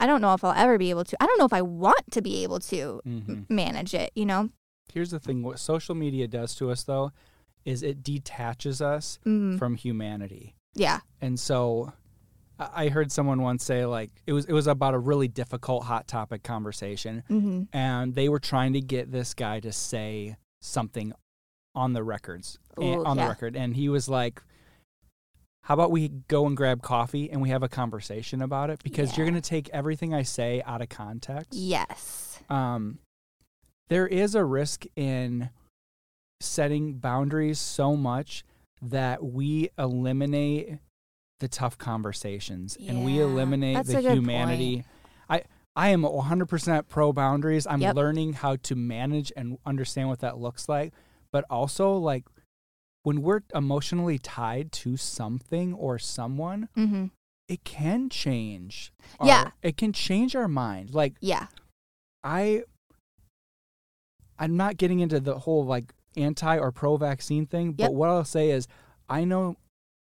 I don't know if I'll ever be able to. I don't know if I want to be able to Mhm. m- manage it. You know. Here's the thing: what social media does to us, though, is it detaches us Mhm. from humanity. Yeah. And so, I heard someone once say, like, it was it was about a really difficult hot topic conversation, hmm and they were trying to get this guy to say something on the records Ooh, on the record, and he was like. How about we go and grab coffee and we have a conversation about it? Because you're going to take everything I say out of context. Yes. um, there is a risk in setting boundaries so much that we eliminate the tough conversations and we eliminate that's the humanity. I I am 100% pro boundaries. I'm Yep. learning how to manage and understand what that looks like, but also like when we're emotionally tied to something or someone, hmm it can change. our- Yeah. it can change our mind. Like Yeah. I I'm not getting into the whole like anti or pro vaccine thing, Yep. but what I'll say is I know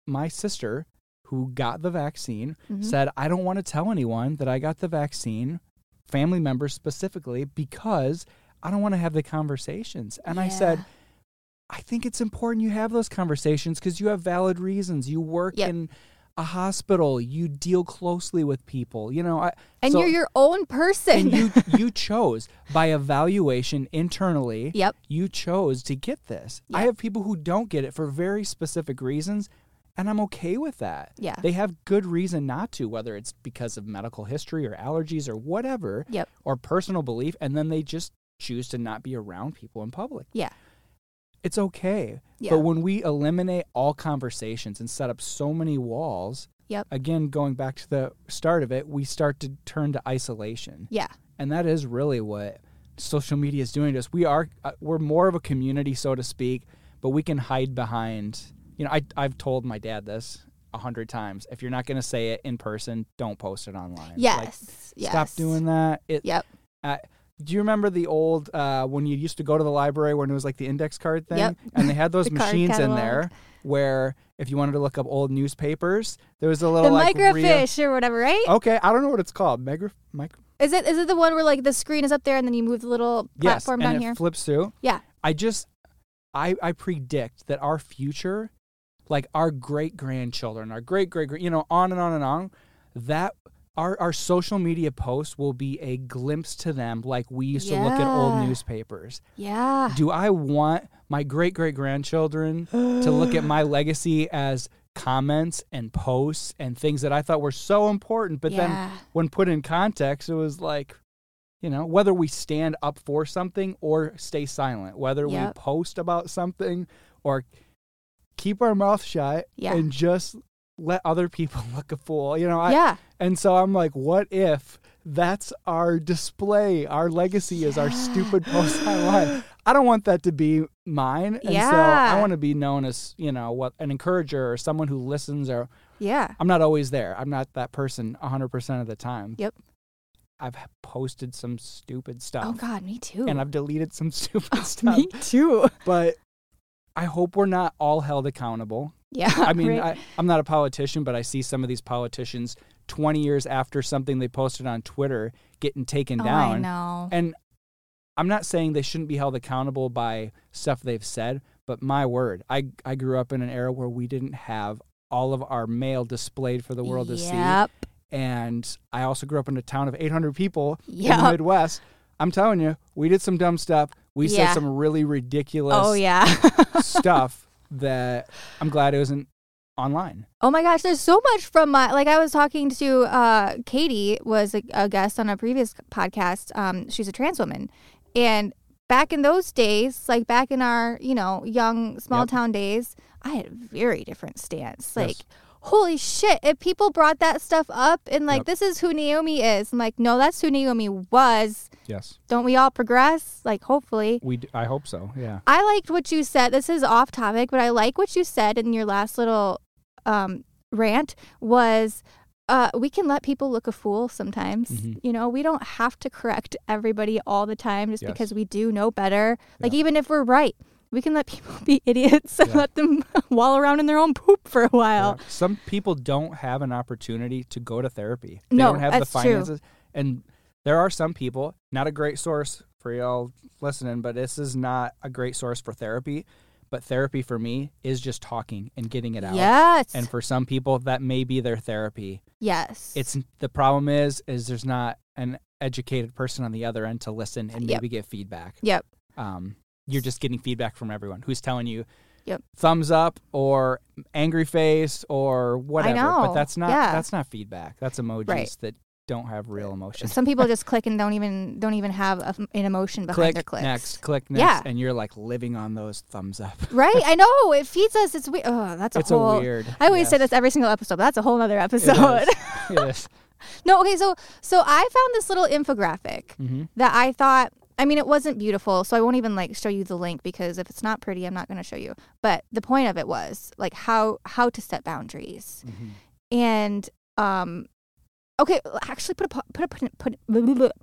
my sister who got the vaccine Mhm. said I don't want to tell anyone that I got the vaccine, family members specifically, because I don't want to have the conversations. And I said Yeah. I think it's important you have those conversations because you have valid reasons. You work Yep. in a hospital, you deal closely with people. You know, I, and so- you're your own person. and you [laughs] you chose by evaluation internally. Yep. You chose to get this. I have people who don't get it for very specific reasons, and I'm okay with that. Yeah. They have good reason not to, whether it's because of medical history or allergies or whatever, Yep. or personal belief, and then they just choose to not be around people in public. Yeah. It's okay. Yeah. But when we eliminate all conversations and set up so many walls, Yep. again, going back to the start of it, we start to turn to isolation yeah. and that is really what social media is doing to us. We are uh, we're more of a community, so to speak, but we can hide behind. You know, I I've told my dad this a hundred times. If you're not going to say it in person, don't post it online. Like, Yes. yes. Stop doing that. It, Yep. Do you remember the old uh, when you used to go to the library when it was like the index card thing, Yep. and they had [laughs] those The machines in there where if you wanted to look up old newspapers, there was a little The like real- microfiche or whatever, right? Okay, I don't know what it's called. Micro, micro. Is it is it the one where like the screen is up there and then you move the little Yes, platform and down it here? flips through. Yeah. I just I I predict that our future, like our great grandchildren, our great great you know, on and on and on, that our our social media posts will be a glimpse to them like we used to look at old newspapers. Yeah. Do I want my great great grandchildren [gasps] to look at my legacy as comments and posts and things that I thought were so important, but then when put in context, it was like, you know, whether we stand up for something or stay silent, whether we post about something or keep our mouth shut Yeah. and just let other people [laughs] look a fool, you know. I, yeah. And so I'm like, what if that's our display? Our legacy is our stupid post online. I don't want that to be mine. And so I want to be known as, you know, what an encourager or someone who listens or Yeah. I'm not always there. I'm not that person 100% of the time. Yep. I've posted some stupid oh stuff. Oh God, me too. And I've deleted some [laughs] stupid [laughs] stuff. me too. But I hope we're not all held accountable. Yeah. I mean, right. I, I'm not a politician, but I see some of these politicians 20 years after something they posted on Twitter getting taken oh, I down. know. And I'm not saying they shouldn't be held accountable by stuff they've said, but my word, I, I grew up in an era where we didn't have all of our mail displayed for the world to see. Yep. And I also grew up in a town of 800 people in the Midwest. I'm telling you, we did some dumb stuff. We Yeah. said some really ridiculous Oh yeah. [laughs] stuff that I'm glad it wasn't online. Oh my gosh, there's so much from my like I was talking to uh Katie was a, a guest on a previous podcast. Um she's a trans woman. And back in those days, like back in our, you know, young small Yep. town days, I had a very different stance. Like Yes. Holy shit, if people brought that stuff up and like Yep. this is who Naomi is, I'm like, no, that's who Naomi was. Yes. Don't we all progress? Like, hopefully. We d- I hope so. Yeah. I liked what you said. This is off topic, but I like what you said in your last little um, rant was uh, we can let people look a fool sometimes. Mhm. You know, we don't have to correct everybody all the time just Yes. because we do know better. Like, Yeah. even if we're right, we can let people [laughs] be idiots and Yeah. let them [laughs] wallow around in their own poop for a while. Yeah. Some people don't have an opportunity to go to therapy. They No, don't have that's the true. And there are some people, not a great source for y'all listening, but this is not a great source for therapy. But therapy for me is just talking and getting it out. Yes. And for some people, that may be their therapy. yes. It's the problem is is there's not an educated person on the other end to listen and Yep. maybe get feedback. Yep. Um, you're just getting feedback from everyone who's telling you Yep. thumbs up or angry face or whatever. know. But that's not Yeah. that's not feedback. That's emojis Right. that don't have real emotion. Some people [laughs] just click and don't even don't even have a, an emotion behind click their clicks. Click next, click next, Yeah. and you're like living on those thumbs up. [laughs] Right? I know it feeds us. It's weird. Oh, that's a it's whole. a weird. I always say yes. this every single episode, but that's a whole other episode. is. [laughs] It is. no, okay, so so I found this little infographic hmm that I thought. I mean, it wasn't beautiful, so I won't even like show you the link because if it's not pretty, I'm not going to show you. But the point of it was like how how to set boundaries, hmm and um, okay, actually put a pu- put a pin, put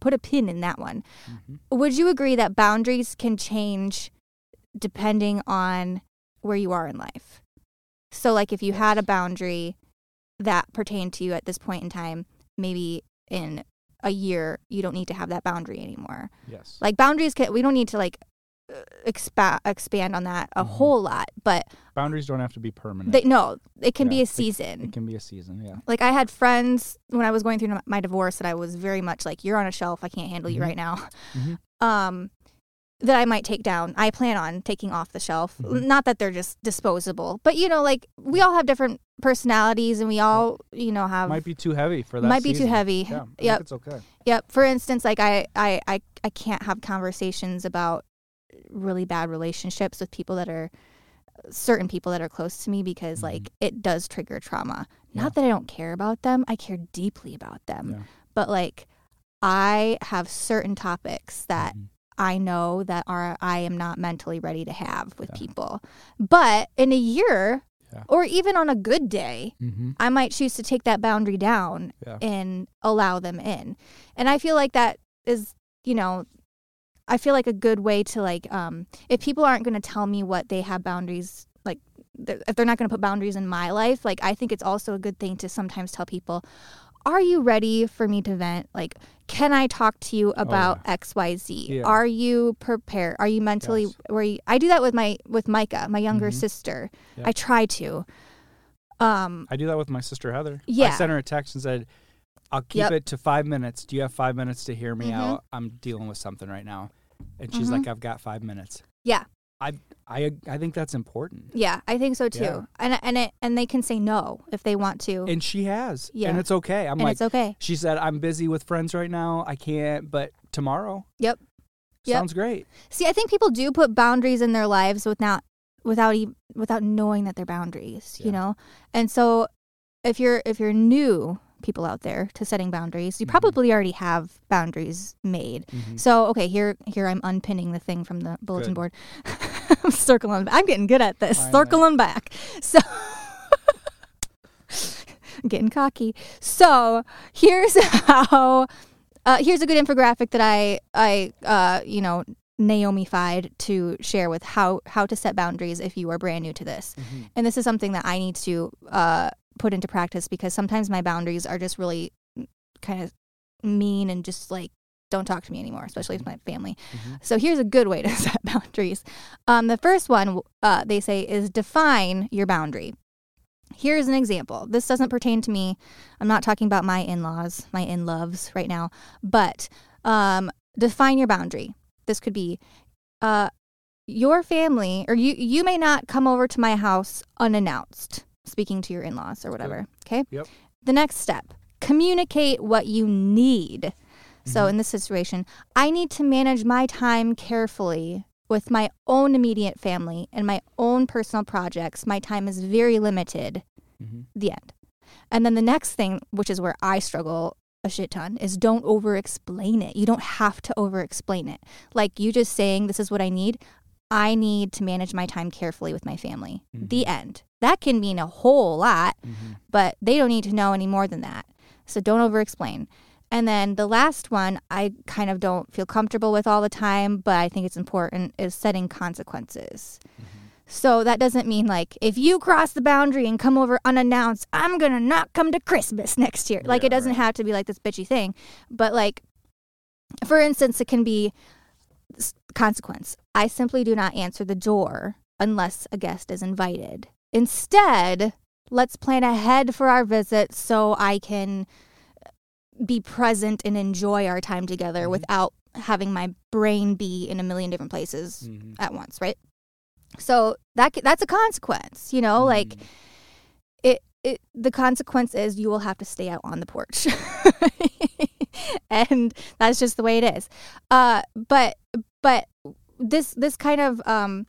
put a pin in that one. hmm Would you agree that boundaries can change depending on where you are in life? So, like, if you had a boundary that pertained to you at this point in time, maybe in a year, you don't need to have that boundary anymore. Yes. Like, boundaries can, we don't need to, like, expa- expand on that a Mhm. whole lot, but Boundaries don't have to be permanent. they, no, it can be a season it can be a season. Yeah. like I had friends when I was going through my divorce that I was very much like, you're on a shelf. I can't handle you Mhm. right now. Mhm. [laughs] Um, that I might take down. I plan on taking off the shelf. Mhm. Not that they're just disposable, but you know, like we all have different personalities, and we all, you know, have Might be too heavy for that. might be too heavy. Yeah. I think Yep. It's okay. Yep. For instance, like I, I, I, I can't have conversations about really bad relationships with people that are certain people that are close to me because Mhm. like it does trigger trauma. Yeah. Not that I don't care about them. I care deeply about them. Yeah. But like I have certain topics that Mhm. I know that are I am not mentally ready to have with Yeah. people. But in a year Yeah. or even on a good day, Mm-hmm. I might choose to take that boundary down Yeah. and allow them in. And I feel like that is, you know, I feel like a good way to like um if people aren't going to tell me what they have boundaries like if they're not going to put boundaries in my life, like I think it's also a good thing to sometimes tell people are you ready for me to vent? Like, can I talk to you about X, Y, Z? Oh, Yeah. Are you prepared? Are you mentally Yes. where you, I do that with my with Micah, my younger Mhm. sister. Yeah. I try to. Um, I do that with my sister Heather. Yeah. I sent her a text and said, "I'll keep Yep. it to five minutes. Do you have five minutes to hear me Mhm. out? I'm dealing with something right now." And she's Mhm. like, "I've got five minutes." Yeah. I I I think that's important. Yeah, I think so too. Yeah. And and it and they can say no if they want to. And she has. Yeah. And it's okay. I'm and like, it's okay. she said, "I'm busy with friends right now. I can't, but tomorrow." Yep. Yep. Sounds great. See, I think people do put boundaries in their lives without without even without knowing that they're boundaries, Yeah. you know? And so if you're if you're new people out there to setting boundaries, you Mhm. probably already have boundaries made. Mhm. So, okay, here here I'm unpinning the thing from the bulletin Good. board. [laughs] I'm circling. I'm getting good at this. Circling back. So I'm [laughs] getting cocky. So here's [laughs] how. Uh, here's a good infographic that I I uh, you know Naomi-fied to share with how how to set boundaries if you are brand new to this. Mhm. And this is something that I need to uh, put into practice because sometimes my boundaries are just really kind of mean and just like don't talk to me anymore, especially with my family. Mhm. So here's a good way to [laughs] set boundaries. Um, the first one uh, they say is define your boundary. Here's an example. This doesn't pertain to me. I'm not talking about my in-laws, my in-loves right now, but um, define your boundary. This could be uh, your family, or you. You may not come over to my house unannounced, speaking to your in-laws or whatever. Okay. Yep. The next step: communicate what you need. So Mhm. in this situation, I need to manage my time carefully with my own immediate family and my own personal projects. My time is very limited Mhm. The end. And then the next thing, which is where I struggle a shit ton, is don't over explain it. You don't have to over explain it. Like you just saying, this is what I need. I need to manage my time carefully with my family. Mm-hmm. The end. That can mean a whole lot, mm-hmm. but they don't need to know any more than that. So don't over explain. And then the last one, I kind of don't feel comfortable with all the time, but I think it's important, is setting consequences. Mm-hmm. So that doesn't mean like if you cross the boundary and come over unannounced, I'm gonna not come to Christmas next year. Like it doesn't have to be like this bitchy thing, but like for instance, it can be consequence. I simply do not answer the door unless a guest is invited. Instead, let's plan ahead for our visit so I can be present and enjoy our time together without having my brain be in a million different places Mhm. at once, right? So that that's a consequence, you know, like Mm. It the consequence is you will have to stay out on the porch. [laughs] and that's just the way it is. Uh but but this this kind of um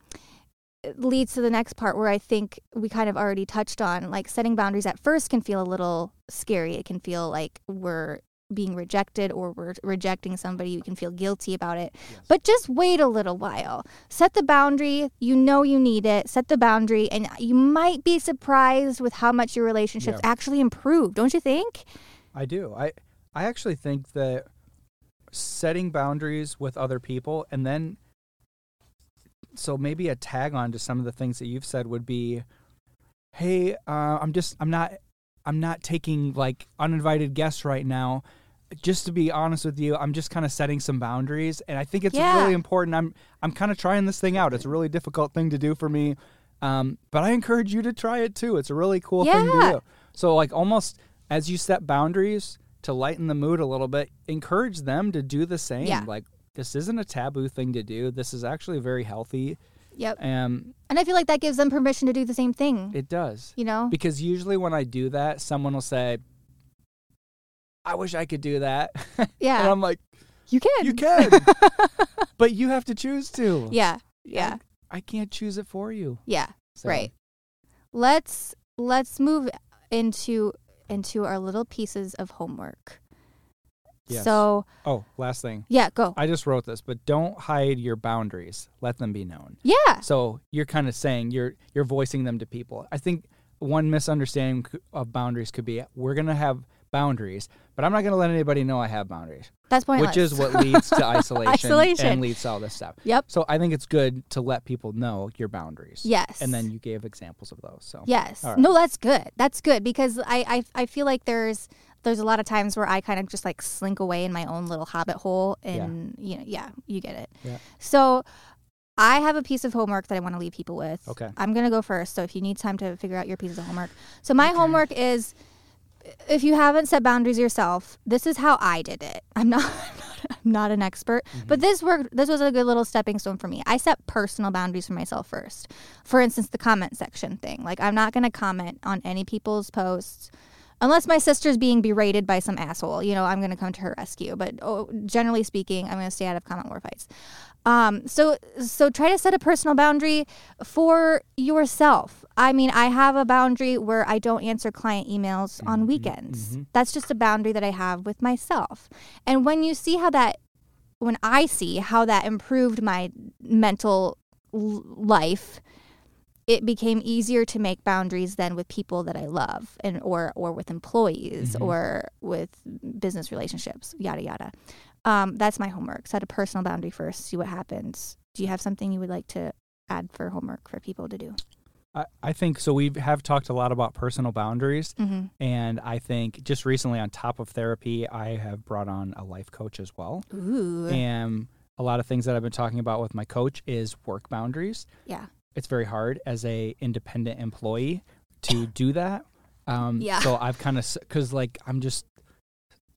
leads to the next part where I think we kind of already touched on like setting boundaries at first can feel a little scary. It can feel like we're being rejected or we're rejecting somebody. You can feel guilty about it. But just wait a little while. Set the boundary. You know you need it. Set the boundary, and you might be surprised with how much your relationships Yeah. actually improve. Don't you think? I do. I I actually think that setting boundaries with other people and then so maybe a tag on to some of the things that you've said would be hey, uh, I'm just I'm not I'm not taking like uninvited guests right now. Just to be honest with you, I'm just kind of setting some boundaries and I think it's Yeah. really important. I'm I'm kind of trying this thing out. It's a really difficult thing to do for me. Um, but I encourage you to try it too. It's a really cool thing to do. So like almost as you set boundaries to lighten the mood a little bit, encourage them to do the same. Yeah. Like this isn't a taboo thing to do. This is actually very healthy. Yep. Um, And I feel like that gives them permission to do the same thing. it does. you know? Because usually when I do that, someone will say, I wish I could do that. [laughs] Yeah. and I'm like, you can. you can. [laughs] but you have to choose to. Yeah. Yeah. I can't choose it for you. Yeah. So, Right. Let's let's move into into our little pieces of homework. Yes. So, Oh, last thing. yeah, go. I just wrote this, but don't hide your boundaries. Let them be known. yeah. So you're kind of saying you're you're voicing them to people. I think one misunderstanding of boundaries could be we're gonna have boundaries, but I'm not gonna let anybody know I have boundaries, That's pointless. which is what leads to [laughs] isolation, Isolation. and leads to all this stuff. Yep. So I think it's good to let people know your boundaries. Yes. And then you gave examples of those. So Yes. Right. No, that's good. That's good because I, I I feel like there's there's a lot of times where I kind of just like slink away in my own little hobbit hole and you know, yeah, you get it. Yeah. So I have a piece of homework that I want to leave people with. Okay. I'm going to go first. So if you need time to figure out your pieces of homework. So my homework is if you haven't set boundaries yourself, this is how I did it. [laughs] I'm not I'm not an expert, but mm-hmm. this worked this was a good little stepping stone for me. I set personal boundaries for myself first. For instance, the comment section thing. Like I'm not going to comment on any people's posts unless my sister's being berated by some asshole. You know, I'm going to come to her rescue, but oh, generally speaking, I'm going to stay out of comment war fights. Um, so so try to set a personal boundary for yourself. I mean, I have a boundary where I don't answer client emails mm-hmm, on mm-hmm, weekends. Mm-hmm. That's just a boundary that I have with myself. And when you see how that when I see how that improved my mental l- life, it became easier to make boundaries than with people that I love and or or with employees or with business relationships, yada yada. Um, that's my homework. Set a personal boundary first. See what happens. Do you have something you would like to add for homework for people to do? I, I think so. We have talked a lot about personal boundaries, Mm-hmm. and I think just recently, on top of therapy, I have brought on a life coach as well. Ooh, And a lot of things that I've been talking about with my coach is work boundaries. yeah, It's very hard as a independent employee to do that. Um, Yeah. So I've kind of because like I'm just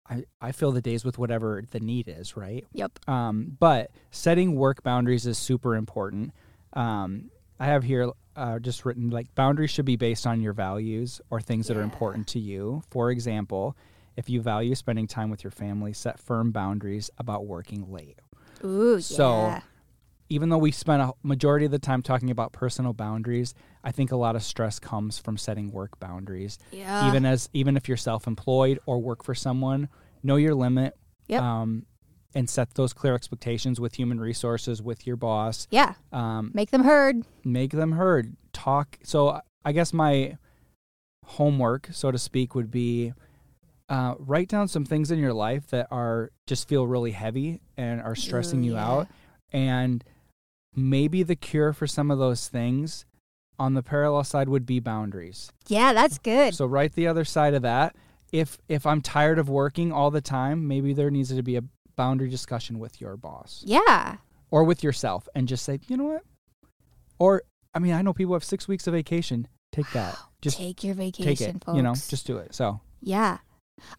I I fill the days with whatever the need is, right? yep, Um, but setting work boundaries is super important. Um, I have here uh, just written like boundaries should be based on your values or things that are important to you. For example, if you value spending time with your family, set firm boundaries about working late. ooh, So, yeah, even though we spent a majority of the time talking about personal boundaries, I think a lot of stress comes from setting work boundaries. Yeah. Even as even if you're self-employed or work for someone, know your limit. Yep. Um, and set those clear expectations with human resources, with your boss. yeah. Um, Make them heard. make them heard. Talk. So I guess my homework, so to speak, would be uh, write down some things in your life that are just feel really heavy and are stressing Ooh, you yeah. out, and maybe the cure for some of those things on the parallel side would be boundaries. Yeah, that's good. So right the other side of that. If if I'm tired of working all the time, maybe there needs to be a boundary discussion with your boss yeah. or with yourself and just say, you know what? Or I mean, I know people have six weeks of vacation. Take that. Just take your vacation, take it. folks. You know, just do it. So yeah.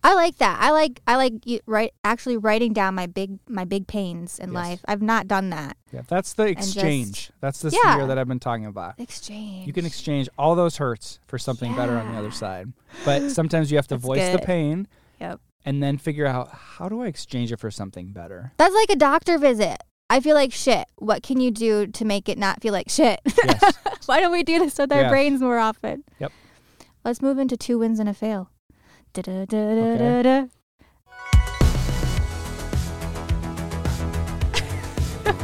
I like that. I like I like you, right actually writing down my big my big pains in Yes. life. I've not done that. yeah, that's the just- exchange. that's the Yeah. sphere that I've been talking about. Exchange. You can exchange all those hurts for something better on the other side. But [laughs] sometimes you have to voice the pain Yep. and then figure out how do I exchange it for something better. That's like a doctor visit. I feel like shit. What can you do to make it not feel like shit? Yes. [laughs] Why don't we do this with our Yeah. brains more often? Yep. Let's move into two wins and a fail. Okay. [laughs]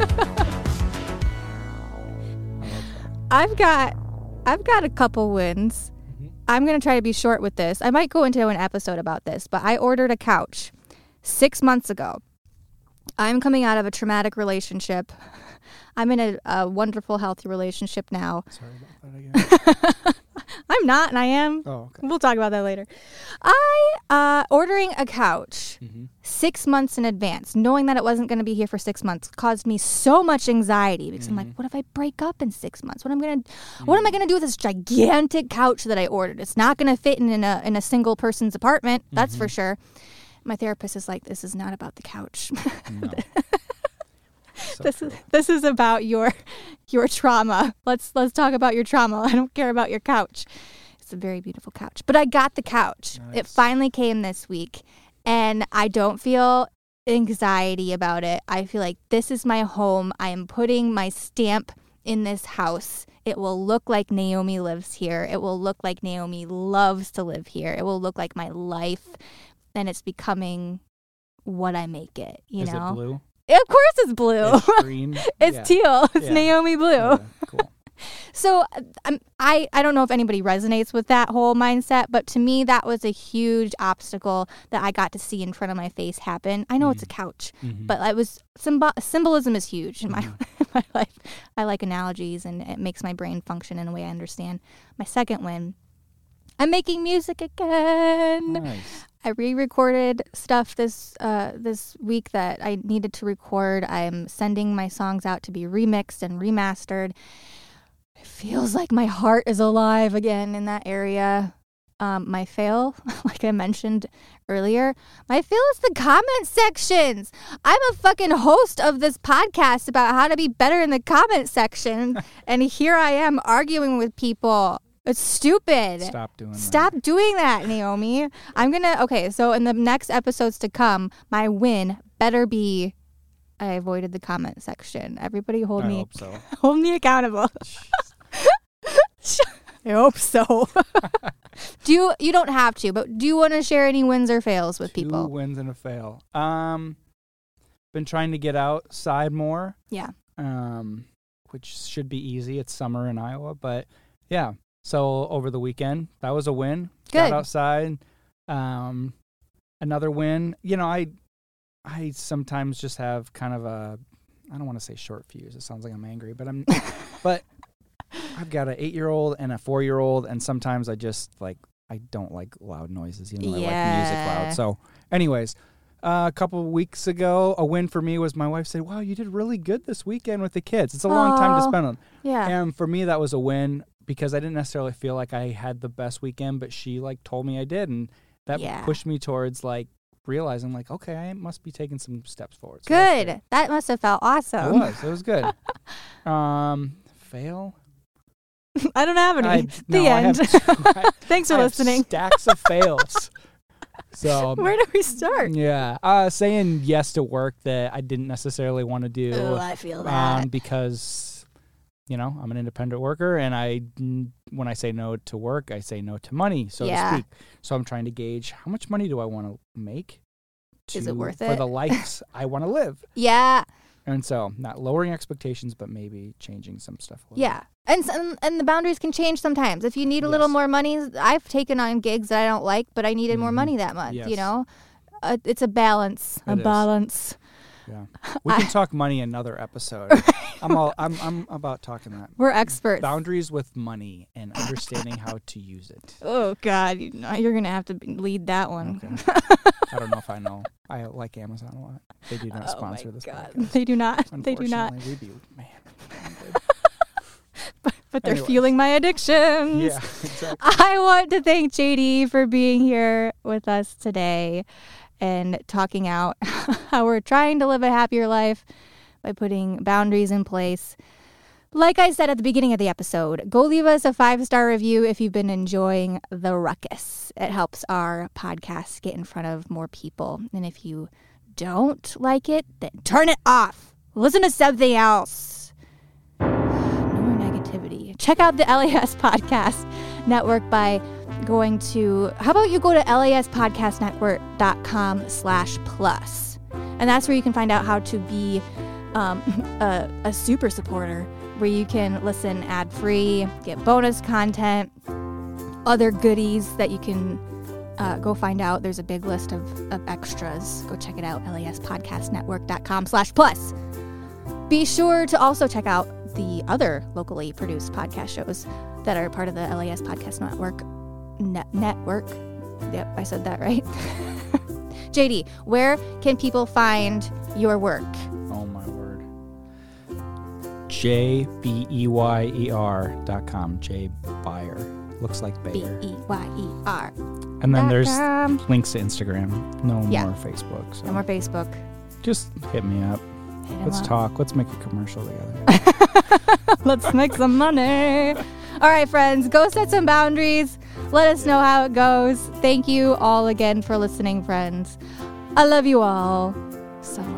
I've got I've got a couple wins. Mm-hmm. I'm going to try to be short with this. I might go into an episode about this, but I ordered a couch 6 months ago. I'm coming out of a traumatic relationship. [laughs] I'm in a, a wonderful healthy relationship now. Sorry about that again. [laughs] [laughs] I'm not and I am. oh, okay. We'll talk about that later. I uh ordering a couch Mhm. 6 months in advance, knowing that it wasn't going to be here for 6 months caused me so much anxiety because I'm like, Mm-hmm. what if I break up in 6 months? What am I going to what am I going to do with this gigantic couch that I ordered? It's not going to fit in, in a in a single person's apartment, that's Mm-hmm. for sure. My therapist is like, this is not about the couch. No. [laughs] So this true. is this is about your [laughs] your trauma. Let's let's talk about your trauma. [laughs] I don't care about your couch. It's a very beautiful couch. But I got the couch. It finally came this week and I don't feel anxiety about it. I feel like this is my home. I am putting my stamp in this house. It will look like Naomi lives here. It will look like Naomi loves to live here. It will look like my life and it's becoming what I make it, you Is know. it blue? Of course it's blue. It's [laughs] green. It's Yeah. teal. It's Yeah. Naomi Blue. Yeah, cool. [laughs] So I'm, I I don't know if anybody resonates with that whole mindset, but to me that was a huge obstacle that I got to see in front of my face happen. I know it's a couch, Mhm. but it was symbo- symbolism is huge in my Mm-hmm. [laughs] in my life. I like analogies and it makes my brain function in a way I understand. My second win, I'm making music again. Nice. I re-recorded stuff this uh, this week that I needed to record. I'm sending my songs out to be remixed and remastered. It feels like my heart is alive again in that area. Um, my fail, [laughs] like I mentioned earlier, my fail is the comment sections. I'm a fucking host of this podcast about how to be better in the comment section, [laughs] and here I am arguing with people. It's stupid. Stop doing that. Stop doing that, Naomi. I'm gonna okay. So in the next episodes to come, my win better be I avoided the comment section. Everybody hold I me so. [laughs] hold me accountable. [laughs] [laughs] I hope so. do you you don't have to, but do you want to share any wins or fails with Two people? wins and a fail. Um, been trying to get outside more. Yeah. Um, which should be easy. It's summer in Iowa, but yeah. So over the weekend, that was a win. Got Good. outside. Um, another win. You know, I, I sometimes just have kind of a, I don't want to say short fuse. It sounds like I'm angry, but I'm, [laughs] but I've got an eight year old and a four year old, and sometimes I just like I don't like loud noises, even though I like music loud. So, anyways, uh, a couple of weeks ago, a win for me was my wife said, "Wow, you did really good this weekend with the kids. It's a long time to spend on." Yeah. And for me, that was a win because I didn't necessarily feel like I had the best weekend, but she like told me I did, and that Yeah. pushed me towards like realizing like, okay, I must be taking some steps forward. So Good. That must have felt awesome It was. It was good. [laughs] um, fail. I don't have any. I- the no, end. [laughs] I- [laughs] Thanks for I listening. Stacks of fails. So Where do we start? yeah, uh, saying yes to work that I didn't necessarily want to do. Oh, I feel that. um, because you know I'm an independent worker, and I, when I say no to work, I say no to money, so Yeah. to speak. So I'm trying to gauge how much money do I want to make. Is it worth for it? the lives [laughs] I want to live? yeah, And so, not lowering expectations, but maybe changing some stuff. A little yeah. And, and and the boundaries can change sometimes. If you need a little more money, I've taken on gigs that I don't like, but I needed more Mhm. money that month. Yes. You know, uh, it's a balance. a It is. balance. Bit. Yeah, [laughs] we can talk money another episode. [laughs] I'm all I'm I'm about talking that We're experts. boundaries with money and understanding how to use it. [laughs] Oh God, you know, you're gonna have to lead that one. Okay. I don't know if I know. I like Amazon a lot. They do not Oh my sponsor this God. podcast. They do not. They do not. Unfortunately, We do, man. But they're Anyways. fueling my addictions. Yeah, exactly. I want to thank JD for being here with us today and talking out [laughs] how we're trying to live a happier life by putting boundaries in place. Like I said at the beginning of the episode, go leave us a five star review if you've been enjoying the ruckus. It helps our podcast get in front of more people. And if you don't like it, then turn it off. Listen to something else. No more negativity. Check out the LAS [laughs] Podcast Network by going to, how about you go to laspodcastnetwork.com slash plus. And that's where you can find out how to be um, [laughs] a, a super supporter, where you can listen ad free, get bonus content, other goodies that you can uh, go find out. There's a big list of, of extras. Go check it out, laspodcastnetwork.com slash plus. Be sure to also check out the other locally produced podcast shows that are part of the LAS Podcast Network. Net- network. Yep, I said that right. [laughs] JD, where can people find your work? Oh my word. J B E Y E R dot com. J Beyer. Looks like Bayer. E Y E R. And then there's com. links to Instagram. No Yeah. more Facebook. So No more Facebook. just hit me up. Hit Let's up. talk. Let's make a commercial together. [laughs] Let's make some money. All right, friends, go set some boundaries. Let us know how it goes. Thank you all again for listening, friends. I love you all. Some